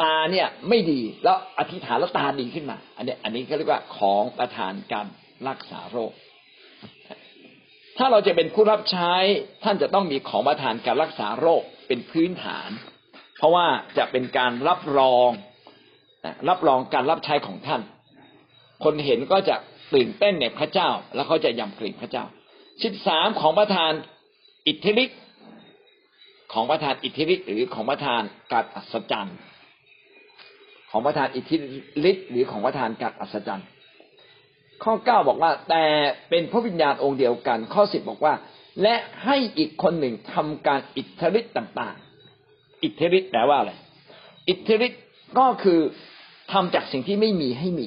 S1: ตาเนี่ยไม่ดีแล้วอธิษฐานแล้วตาดีขึ้นมา อันนี้อันนี้เขาเรียกว่าของประทานการรักษาโรค ถ้าเราจะเป็นผู้รับใช้ท่านจะต้องมีของประทานการรักษาโรคเป็นพื้นฐาน เพราะว่าจะเป็นการรับรองรับรองการรับใช้ของท่าน คนเห็นก็จะตื่นเต้นในพระเจ้า แล้วเขาจะยำเกรงพระเจ้าสิบสามของประทานอิทธิฤทธิ์ของประทานอิทธิฤทธิ์หรือของประทานการอัศจรรย์ ของประทานอิทธิฤทธิ์หรือของประทานการอัศจรรย์ ข้อเก้าบอกว่า แต่เป็นพระวิญญาณองค์เดียวกัน ข้อสิบบอกว่า และให้อีกคนหนึ่งทำการอิทธิฤทธิ์ต่าง ๆ อิทธิฤทธิ์แปลว่าอะไรอิทธิฤทธิ์ก็คือทำจากสิ่งที่ไม่มีให้มี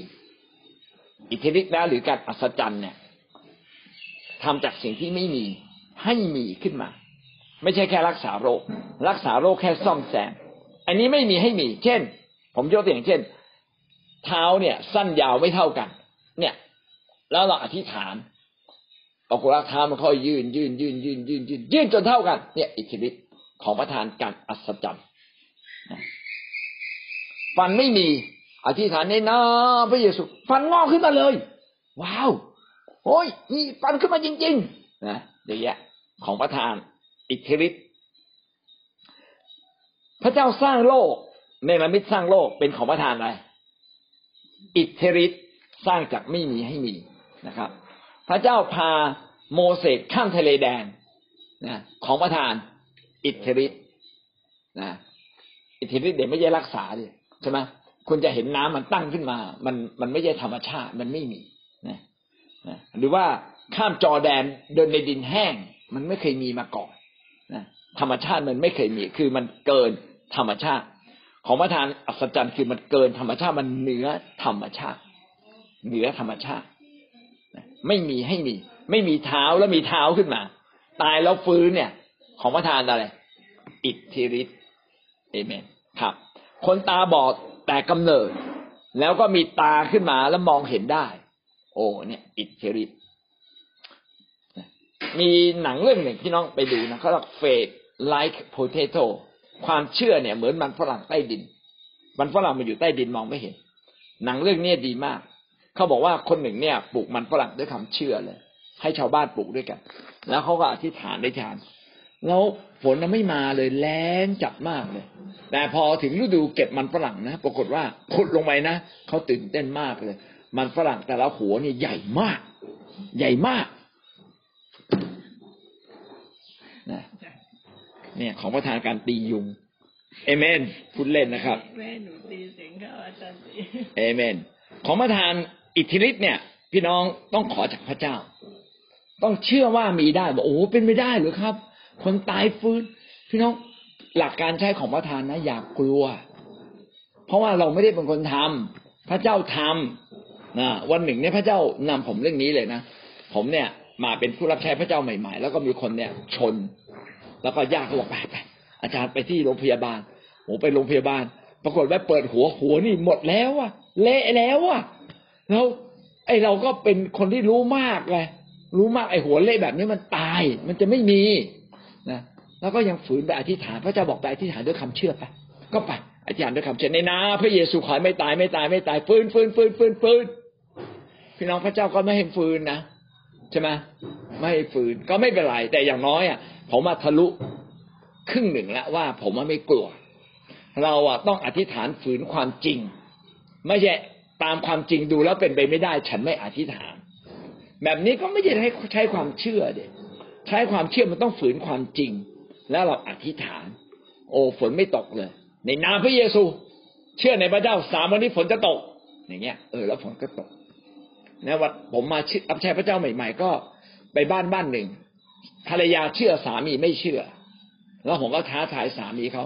S1: อิทธิฤทธิ์นะหรือการอัศจรรย์เนี่ยทำจากสิ่งที่ไม่มีให้มีขึ้นมา ไม่ใช่แค่รักษาโรค รักษาโรคแค่ซ่อมแซม อันนี้ไม่มีให้มี เช่น ผมยกตัวอย่างเช่น เท้าเนี่ย สั้นยาวไม่เท่ากัน เนี่ย แล้วเราอธิษฐานปรากฏว่าเท้ามันค่อยยืนยืนยืนยืนยืนยืนยืนจนเท่ากัน เนี่ยอิทธิฤทธิ์ของประธานการอัศจรรย์ฟันไม่มี อธิษฐานในนาพระเยซูฟันงอกขึ้นมาเลย ว้าวโอ้ยมีฟันขึ้นมาจริงๆนะอย่างเงี้ยของประธานอิทธิฤทธิ์พระเจ้าสร้างโลกในระมิตสร้างโลกเป็นของประธานอะไรอิทธิฤทธิ์สร้างจากไม่มีให้มี นะครับ พระเจ้าพาโมเสสข้ามทะเลแดงนะของประธานอิทธิฤทธิ์นะอิทธิฤทธิ์เดี๋ยวไม่ใช่รักษาดิใช่ไหมคุณจะเห็นน้ำมันตั้งขึ้นมา มันมันไม่ใช่ธรรมชาติมันไม่มีนะนะหรือว่าข้ามจอแดนเดินในดินแห้ง มันไม่เคยมีมาก่อนนะธรรมชาติมันไม่เคยมี คือมันเกินธรรมชาติ ของประธานอัศจรรย์คือมันเกินธรรมชาติมันเหนือธรรมชาติ เหนือธรรมชาติ ไม่มีให้มี ไม่มีเท้าแล้วมีเท้าขึ้นมา ตายแล้วฟื้นเนี่ย ของประธานอะไร อิทธิฤทธิ์เอเมนครับ คนตาบอดแต่กำเนิด แล้วก็มีตาขึ้นมาแล้วมองเห็นได้ โอ้เนี่ย อิทธิฤทธิ์มีหนังเรื่องหนึ่งพี่น้องไปดูนะเขาเรียกเฟดไลค์โพเทโตความเชื่อเนี่ยเหมือนมันฝรั่งใต้ดิน มันฝรั่งมันอยู่ใต้ดินมองไม่เห็น หนังเรื่องนี้ดีมาก เขาบอกว่าคนหนึ่งเนี่ยปลูกมันฝรั่งด้วยคำเชื่อเลย ให้ชาวบ้านปลูกด้วยกัน แล้วเขาก็อธิษฐานได้ทานแล้วฝนไม่มาเลยแรงจัดมากเลย แต่พอถึงฤดูเก็บมันฝรั่งนะปรากฏว่าขุดลงไปนะเขาตื่นเต้นมากเลย มันฝรั่งแต่ละหัวนี่ใหญ่มาก ใหญ่มากนะเนี่ยของประธานการตียุง เอเมนพูดเล่นนะครับ
S2: แม่หนูตีเสียงเขาอาจารย์ตี
S1: เอเมน ของประธาน อิทธิฤทธิ์เนี่ย พี่น้องต้องขอจากพระเจ้า ต้องเชื่อว่ามีได้บอกโอ้เป็นไม่ได้หรือครับ คนตายฟื้น พี่น้องหลักการใช้ของประธานนะ อย่ากกลัว เพราะว่าเราไม่ได้เป็นคนทำพระเจ้าทำนะวันหนึ่งเนี่ยพระเจ้านำผมเรื่องนี้เลยนะผมเนี่ย มาเป็นผู้รับใช้พระเจ้าใหม่ ๆ แล้วก็มีคนเนี่ย ชน แล้วก็ญาติเขาบอกไปไปอาจารย์ไปที่โรงพยาบาลโอ้ไปโรงพยาบาล ปรากฏว่าเปิดหัวหัวนี่หมดแล้วอะเละแล้วอะ แล้วไอเราก็เป็นคนที่รู้มากไงรู้มากไอหัวเละแบบนี้มันตาย มันจะไม่มีนะแล้วก็ยังฝืนไปอธิษฐานพระเจ้าบอกไปอธิษฐานด้วยคำเชื่อไปก็ไปอธิษฐานด้วยคำเชื่อในนาพระเยซูขอไม่ตายไม่ตายไม่ตายฟื้นฟื้นฟื้นฟื้นฟื้นพี่น้องพระเจ้าก็ไม่ให้ฟื้นนะใช่ไหมไม่ให้ฟื้นก็ไม่เป็นไรแต่อย่างน้อยอะ ผมมาทะลุครึ่งหนึ่งแล้วว่า ผมว่าไม่กลัว เราอะต้องอธิษฐานฝืนความจริง ไม่ใช่ ตามความจริงดูแล้วเป็นไปไม่ได้ ฉันไม่อธิษฐาน แบบนี้ก็ไม่ใช่ให้ใช้ความเชื่อเด็ใช้ความเชื่อมันต้องฝืนความจริง แล้วเราอธิษฐาน โอ้ฝนไม่ตกเลย ในนามพระเยซู เชื่อในพระเจ้าสามวันนี้ฝนจะตก อย่างเงี้ยเออแล้วฝนก็ตกนะวัดผมมารับใช้พระเจ้าใหม่ ๆ ก็ไปบ้านบ้านหนึ่งภรรยาเชื่อสามีไม่เชื่อ แล้วผมก็ท้าทายสามีเขา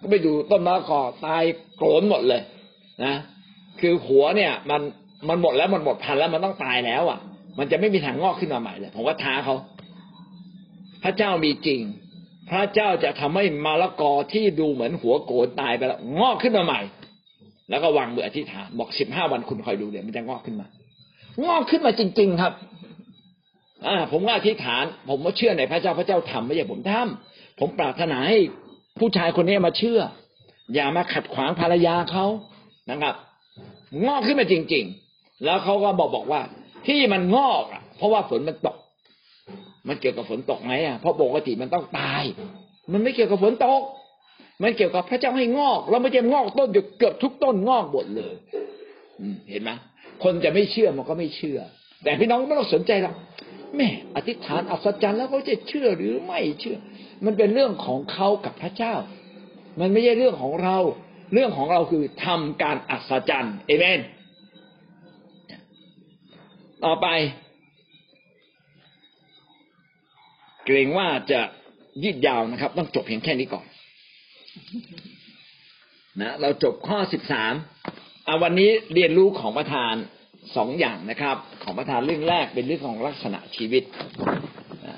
S1: ก็ไปดูต้นมะละกอตายโกรนหมดเลย นะ คือหัวเนี่ย มันมันหมดแล้วมันหมดพันแล้วมันต้องตายแล้ว อะ มันจะไม่มีทางงอกขึ้นมาใหม่เลยผมก็ท้าเขาพระเจ้ามีจริง พระเจ้าจะทำให้มะละกอที่ดูเหมือนหัวโกนตายไปแล้วงอกขึ้นมาใหม่ แล้วก็วางมืออธิษฐานบอกสิบห้าวันคุณคอยดูเดี๋ยวมันจะงอกขึ้นมา งอกขึ้นมาจริง ๆ ครับ อ่า ผมก็อธิษฐาน ผมก็เชื่อในพระเจ้าพระเจ้าทำไม่ใช่ผมทำผมปรารถนาให้ผู้ชายคนนี้มาเชื่อ อย่ามาขัดขวางภรรยาเขานะครับ งอกขึ้นมาจริง ๆ แล้วเขาก็บอกบอกว่า ที่มันงอกอะ เพราะว่าฝนมันตก มันเกี่ยวกับฝนตกไหมอะเพราะปกติมันต้องตาย มันไม่เกี่ยวกับฝนตก มันเกี่ยวกับพระเจ้าให้งอกเราไม่ใช่งอกต้นเดียวเกือบทุกต้นงอกหมดเลยเห็นไหมคนจะไม่เชื่อมันก็ไม่เชื่อ แต่พี่น้องไม่ต้องสนใจหรอกแม่อธิษฐานอัศจรรย์แล้วเขาจะเชื่อหรือไม่เชื่อ มันเป็นเรื่องของเขากับพระเจ้า มันไม่ใช่เรื่องของเรา เรื่องของเราคือทำการอัศจรรย์เอเมน ต่อไป เกรงว่าจะยืดยาวนะครับ ต้องจบเพียงแค่นี้ก่อนนะเราจบข้อสิบสามวันนี้เรียนรู้ของประธานสองอย่างนะครับ ของประธานเรื่องแรกเป็นเรื่องของลักษณะชีวิต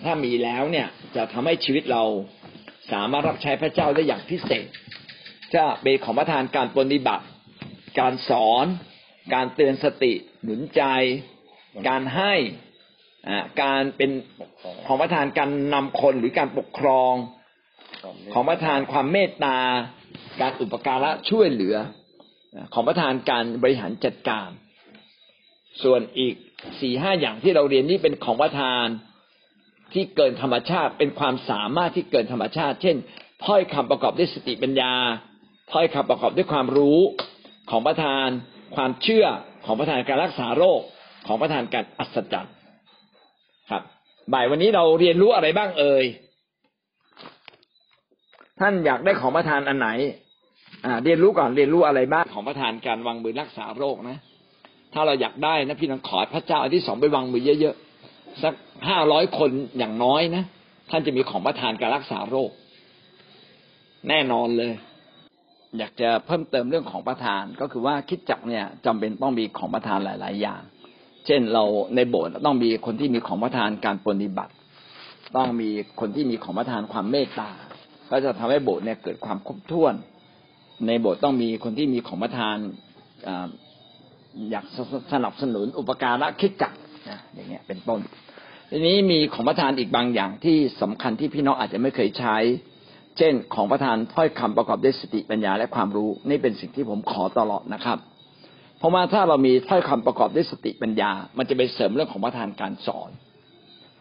S1: ถ้ามีแล้วเนี่ยจะทำให้ชีวิตเราสามารถรับใช้พระเจ้าได้อย่างพิเศษ จะเป็นของประธานการปฏิบัติ การสอน การเตือนสติ หนุนใจ การให้การเป็นของประธานการนำคนหรือการปกครอง ของประธานความเมตตา การอุปการะช่วยเหลือ ของประธานการบริหารจัดการ ส่วนอีกสี่ห้าอย่างที่เราเรียนนี่เป็นของประธานที่เกินธรรมชาติเป็นความสามารถที่เกินธรรมชาติ เช่นถ้อยคำประกอบด้วยสติปัญญา ถ้อยคำประกอบด้วยความรู้ของประธานความเชื่อของประธานการรักษาโรคของประธานการอัศจรรย์ครับ บ่ายวันนี้เราเรียนรู้อะไรบ้างเอ่ยท่านอยากได้ของประทานอันไหน อ่า เรียนรู้ก่อนเรียนรู้อะไรบ้างของประทานการวางมือรักษาโรคนะ ถ้าเราอยากได้นะพี่น้องขอพระเจ้าอันที่สองไปวางมือเยอะๆสักห้าร้อยคนอย่างน้อยนะท่านจะมีของประทานการรักษาโรค แน่นอนเลย อยากจะเพิ่มเติมเรื่องของประทาน ก็คือว่าคิดจักเนี่ยจำเป็นต้องมีของประทานหลาย ๆ อย่าง เช่นเราในโบสถ์ต้องมีคนที่มีของประทานการปฏิบัติ ต้องมีคนที่มีของประทานความเมตตา ก็จะทำให้โบสถ์เนี่ยเกิดความครบถ้วน ในโบสถ์ต้องมีคนที่มีของประทานอยากสนับสนุนอุปการะคิดจักนะอย่างเงี้ยเป็นต้นทีนี้มีของประทานอีกบางอย่างที่สำคัญที่พี่น้องอาจจะไม่เคยใช้ เช่นของประทานถ้อยคำประกอบด้วยสติปัญญาและความรู้ นี่เป็นสิ่งที่ผมขอตลอดนะครับ เพราะว่าถ้าเรามีถ้อยคำประกอบด้วยสติปัญญา มันจะไปเสริมเรื่องของประทานการสอน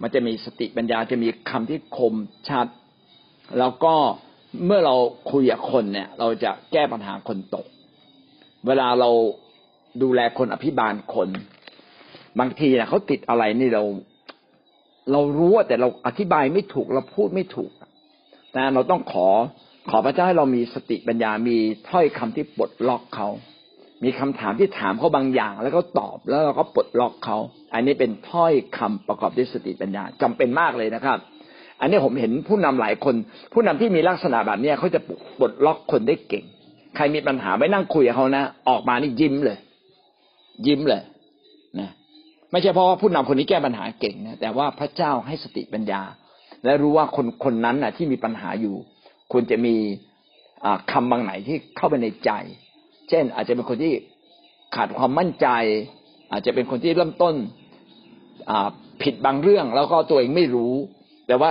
S1: มันจะมีสติปัญญาจะมีคำที่คมชัด แล้วก็เมื่อเราคุยกับคนเนี่ย เราจะแก้ปัญหาคนตก เวลาเราดูแลคนอภิบาลคน บางทีเนี่ยเขาติดอะไรนี่เรา เรารู้แต่เราอธิบายไม่ถูกเราพูดไม่ถูก แต่เราต้องขอขอพระเจ้าให้เรามีสติปัญญา มีถ้อยคำที่ปลดล็อกเขา มีคำถามที่ถามเขาบางอย่าง แล้วก็ตอบแล้วเราก็ปลดล็อกเขา อันนี้เป็นถ้อยคำประกอบด้วยสติปัญญาจำเป็นมากเลยนะครับ อันนี้ผมเห็นผู้นำหลายคน ผู้นำที่มีลักษณะแบบนี้เขาจะปลดล็อกคนได้เก่ง ใครมีปัญหาไม่นั่งคุยกับเขานะ ออกมานี่ยิ้มเลย ยิ้มเลยนะ ไม่ใช่เพราะว่าผู้นำคนนี้แก้ปัญหาเก่งนะแต่ว่าพระเจ้าให้สติปัญญา และรู้ว่าคนคนนั้นนะที่มีปัญหาอยู่ ควรจะมีคำบางไหนที่เข้าไปในใจ เช่น อาจจะเป็นคนที่ขาดความมั่นใจ อาจจะเป็นคนที่เริ่มต้นผิดบางเรื่อง แล้วก็ตัวเองไม่รู้ แต่ว่า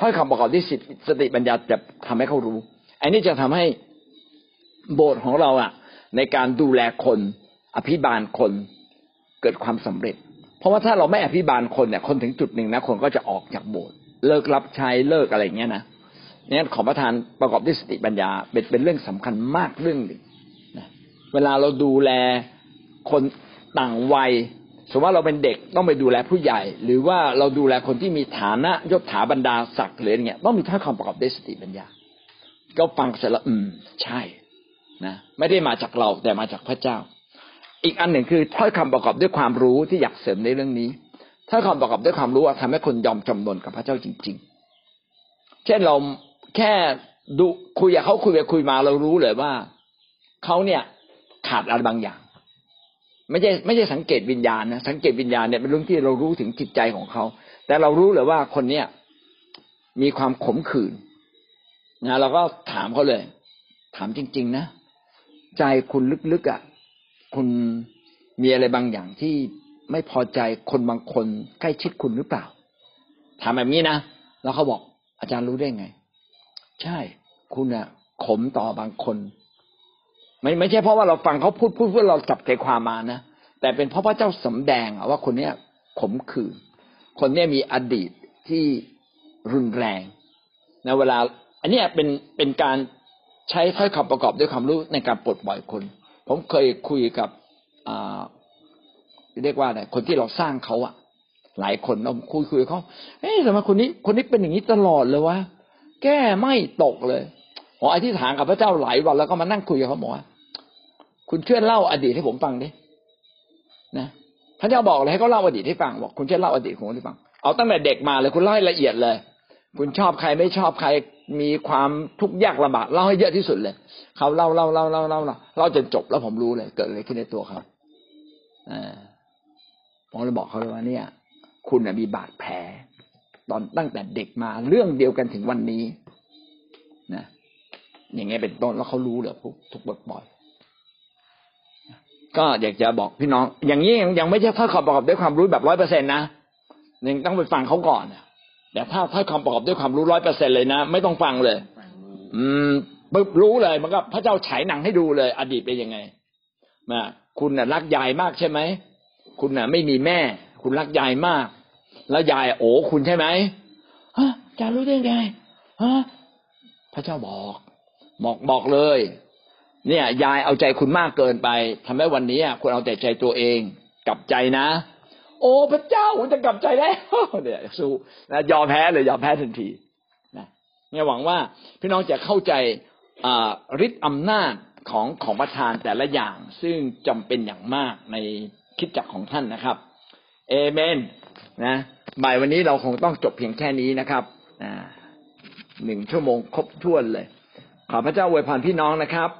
S1: ถ้อยคำประกอบด้วยสติปัญญาจะทำให้เขารู้ อันนี้จะทำให้โบสถ์ของเราอะ ในการดูแลคนอภิบาลคนเกิดความสำเร็จ เพราะว่าถ้าเราไม่อภิบาลคนเนี่ยคนถึงจุดหนึ่งนะคนก็จะออกจากโบสถ์ เลิกรับใช้เลิกอะไรเงี้ยนะเนี่ยขอประทานประกอบด้วยสติปัญญาเป็นเป็นเรื่องสำคัญมากเรื่องหนึ่งนะเวลาเราดูแลคนต่างวัย สมมติว่าเราเป็นเด็กต้องไปดูแลผู้ใหญ่ หรือว่าเราดูแลคนที่มีฐานะยศถาบรรดาศักดิ์หรืออะไรเงี้ยต้องมีถ้อยคำประกอบด้วยสติปัญญา ก็ฟังเสร็จแล้วอืม ใช่นะไม่ได้มาจากเราแต่มาจากพระเจ้า อีกอันหนึ่งคือถ้อยคำประกอบด้วยความรู้ที่อยากเสริมในเรื่องนี้ ถ้อยคำประกอบด้วยความรู้ทำให้คนยอมจำนนกับพระเจ้าจริง ๆ เช่นเราแค่ดูคุยกับเขาคุยไปคุยมาเรารู้เลยว่าเขาเนี่ยขาดอะไรบางอย่าง ไม่ใช่ไม่ใช่สังเกตวิญญาณนะสังเกตวิญญาณเนี่ยเป็นเรื่องที่เรารู้ถึงจิตใจของเขา แต่เรารู้เลยว่าคนเนี้ยมีความขมขื่นนะเราก็ถามเขาเลย ถามจริง ๆ นะ ใจคุณลึกๆอะ คุณมีอะไรบางอย่างที่ ไม่พอใจคนบางคนใกล้ชิดคุณหรือเปล่าถามแบบนี้นะแล้วเขาบอก อาจารย์รู้ได้ไง ใช่ คุณอะขมต่อบางคน ไม่ไม่ใช่เพราะว่าเราฟังเขาพูดพูดเพื่อเราจับใจความมานะแต่เป็นเพราะพระเจ้าสำแดงว่าคนเนี้ยขมขื่นคนเนี้ยมีอดีตที่รุนแรงนะเวลา อันเนี้ยเป็นเป็นการใช้ถ้อยคำประกอบด้วยความรู้ในการปลดปล่อยคน ผมเคยคุยกับ เรียกว่าอะไรคนที่เราสร้างเขาอะหลายคนเราคุยคุยกับเขาเอ๊ะทำไมคนนี้คนนี้เป็นอย่างนี้ตลอดเลยวะแก้ไม่ตกเลยผมอธิษฐานกับพระเจ้าหลายวันแล้วก็มานั่งคุยกับเขาบอกว่าคุณช่วยเล่าอดีตให้ผมฟังดินะพระเจ้าบอกเลยให้เขาเล่าอดีตให้ฟังบอกคุณช่วยเล่าอดีตของคุณให้ฟังเอาตั้งแต่เด็กมาเลยคุณเล่าให้ละเอียดเลย คุณชอบใครไม่ชอบใครมีความทุกข์ยากลำบากเล่าให้เยอะที่สุดเลยเขาเล่าเล่าเล่าเล่าเล่าเล่าเล่าจนจบแล้วผมรู้เลย เกิดอะไรขึ้นในตัวเขาอ่า ผมเลยบอกเขาเลยว่าเนี่ย คุณมีบาดแผล ตอนตั้งแต่เด็กมาเรื่องเดียวกันถึงวันนี้นะอย่างเงี้ยเป็นต้นแล้วเขารู้เลยทุกทุกบทบ่อยก็อยากจะบอกพี่น้อง อย่างนี้ยังยังไม่ใช่ถ้อยคำประกอบด้วยความรู้แบบร้อยเปอร์เซ็นต์นะยังต้องไปฟังเขาก่อนแต่ถ้าถ้อยคำประกอบด้วยความรู้ร้อยเปอร์เซ็นเลยนะไม่ต้องฟังเลย อืมปึ๊บรู้เลยมันก็พระเจ้าฉายหนังให้ดูเลย อดีตเป็นยังไงมาคุณน่ะรักยายมากใช่ไหม คุณน่ะ ไม่มีแม่ คุณรักยายมาก แล้วยายโอ้คุณใช่ไหมฮะจะรู้ได้ไงฮะพระเจ้าบอก บอกบอกเลย เนี่ย ยายเอาใจคุณมากเกินไปทำให้วันนี้คุณเอาแต่ใจตัวเอง กลับใจนะ โอ้พระเจ้าผมจะกลับใจแล้วเนี่ยสู้นะยอมแพ้เลยยอมแพ้ทันทีนะเนี่ยหวังว่าพี่น้องจะเข้าใจฤทธิ์อำนาจของของประธานแต่ละอย่างซึ่งจำเป็นอย่างมากใน คิดจักของท่านนะครับ เอเมน นะบ่ายวันนี้เราคงต้องจบเพียงแค่นี้นะครับหนึ่งชั่วโมงครบถ้วนเลย ขอพระเจ้าอวยพรพี่น้องนะครับ